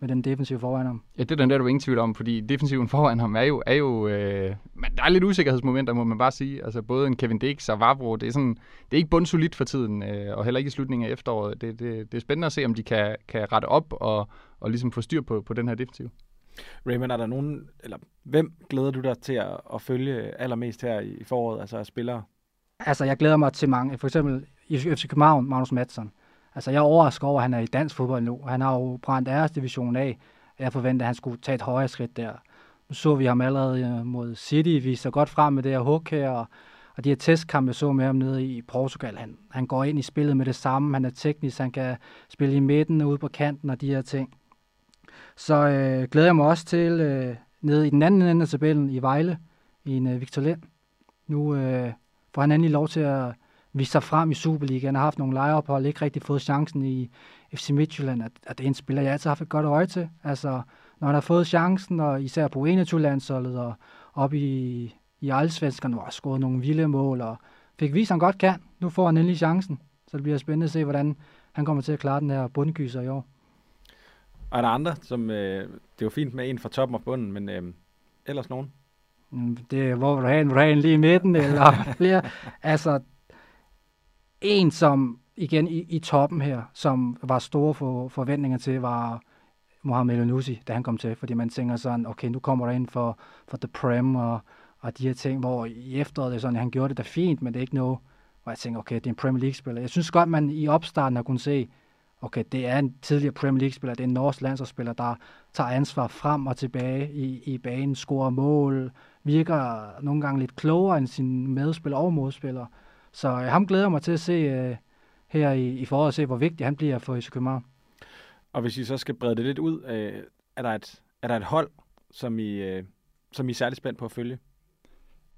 med den defensive foran ham. Ja, det er den der, du er ingen tvivl om, fordi defensiven foran ham er jo, er jo øh, men der er lidt usikkerhedsmomenter, må man bare sige. Altså både en Kevin Dix og Vavro, det er, sådan, det er ikke bundsolidt for tiden, øh, og heller ikke i slutningen af efteråret. Det, det, det er spændende at se, om de kan, kan rette op og, og ligesom få styr på, på den her defensiv. Raymond, er der nogen, eller hvem glæder du dig til at, at følge allermest her i foråret, altså af spillere? Altså, jeg glæder mig til mange. For eksempel i FC København, Magnus Madsen. Altså, jeg er overrasket over, at han er i dansk fodbold nu. Han har jo brændt æres division af. Jeg forventede, at han skulle tage et højere skridt der. Nu så vi ham allerede øh, mod City, vi så godt frem med det her hook her, og, og de her testkampe, jeg så med ham nede i Portugal. Han, han går ind i spillet med det samme, han er teknisk, han kan spille i midten og ude på kanten og de her ting. Så øh, glæder jeg mig også til øh, nede i den anden ende af tabellen i Vejle, i en øh, Victor Lind. Nu øh, får han endelig lov til at vise sig frem i Superligaen. Han har haft nogle lejeophold, ikke rigtig fået chancen i FC Midtjylland, at, at det er en spiller, jeg altid har haft et godt øje til. Altså, når han har fået chancen, og især på 21-landsholdet og op i, i Allsvenskan, hvor har scoret nogle vilde mål, og fik vist, at han godt kan. Nu får han endelig chancen, så det bliver spændende at se, hvordan han kommer til at klare den her bundkyser i år. Og er der andre, som... Øh, det er jo fint med en fra toppen og bunden, men øh, ellers nogen? Mm, Det, hvor vil du have en? Vil du have en lige i midten? Eller flere? Altså, en som igen i, i toppen her, som var store for, forventninger til, var Mohamed Elnousi, da han kom til. Fordi man tænker sådan, okay, nu kommer der ind for, for The Prem og, og de her ting, hvor i efteråret det er sådan, han gjorde det da fint, men det er ikke noget, hvor jeg tænker, okay, det er en Premier League-spiller. Jeg synes godt, man i opstarten har kunnet se, okay, det er en tidligere Premier League-spiller, det er en norsk landsholdsspiller, der tager ansvar frem og tilbage i, i banen, scorer mål, virker nogle gange lidt klogere end sine medspillere og modspillere. Så øh, ham glæder mig til at se øh, her i, i foråret, se hvor vigtig han bliver for FC København. Og hvis I så skal brede det lidt ud, øh, er, der et, er der et hold, som I, øh, som I er særlig spændt på at følge?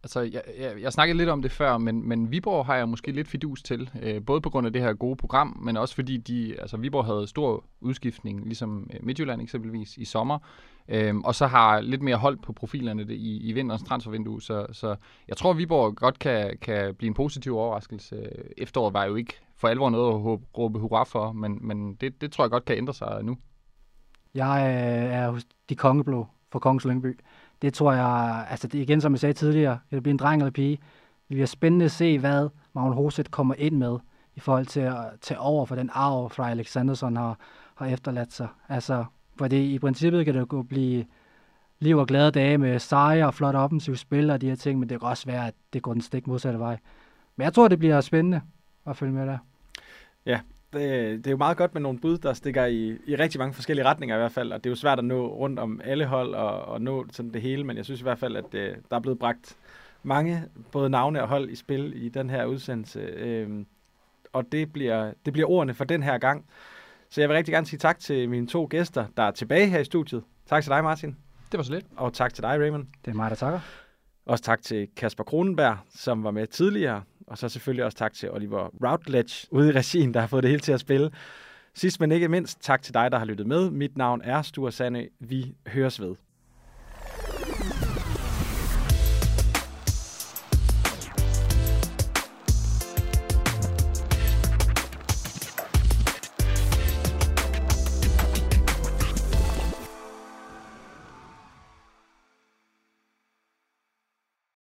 Altså, jeg, jeg, jeg snakkede lidt om det før, men, men Viborg har jeg måske lidt fidus til. Øh, både på grund af det her gode program, men også fordi de, altså Viborg havde stor udskiftning, ligesom øh, Midtjylland eksempelvis i sommer. Øhm, og så har lidt mere hold på profilerne det i, i vinterens transfervindue. Så, så jeg tror, at Viborg godt kan, kan blive en positiv overraskelse. Efteråret var jo ikke for alvor noget at håbe, råbe hurra for, men, men det, det tror jeg godt kan ændre sig nu. Jeg er hos de kongeblå for Kongens Lyngby. Det tror jeg, altså det igen som jeg sagde tidligere, det bliver en dreng eller pige. Det bliver spændende at se, hvad Magnus Hoset kommer ind med i forhold til at tage over for den arv, fra Alexanderson har, har efterladt sig. Altså, for det, i princippet kan det jo blive liv og glade dage med sejre og flot offensiv spil og de her ting, men det kan også være, at det går den stik modsatte vej. Men jeg tror, det bliver spændende at følge med der. Ja, det, det er jo meget godt med nogle bud, der stikker i, i rigtig mange forskellige retninger i hvert fald, og det er jo svært at nå rundt om alle hold og, og nå sådan det hele, men jeg synes i hvert fald, at øh, der er blevet bragt mange både navne og hold i spil i den her udsendelse, øh, og det bliver, det bliver ordene for den her gang. Så jeg vil rigtig gerne sige tak til mine to gæster, der er tilbage her i studiet. Tak til dig, Martin. Det var så lidt. Og tak til dig, Raymond. Det er mig, der takker. Også tak til Kasper Kronenberg, som var med tidligere. Og så selvfølgelig også tak til Oliver Routledge ude i regien, der har fået det hele til at spille. Sidst men ikke mindst, tak til dig, der har lyttet med. Mit navn er Sture Sande. Vi høres ved.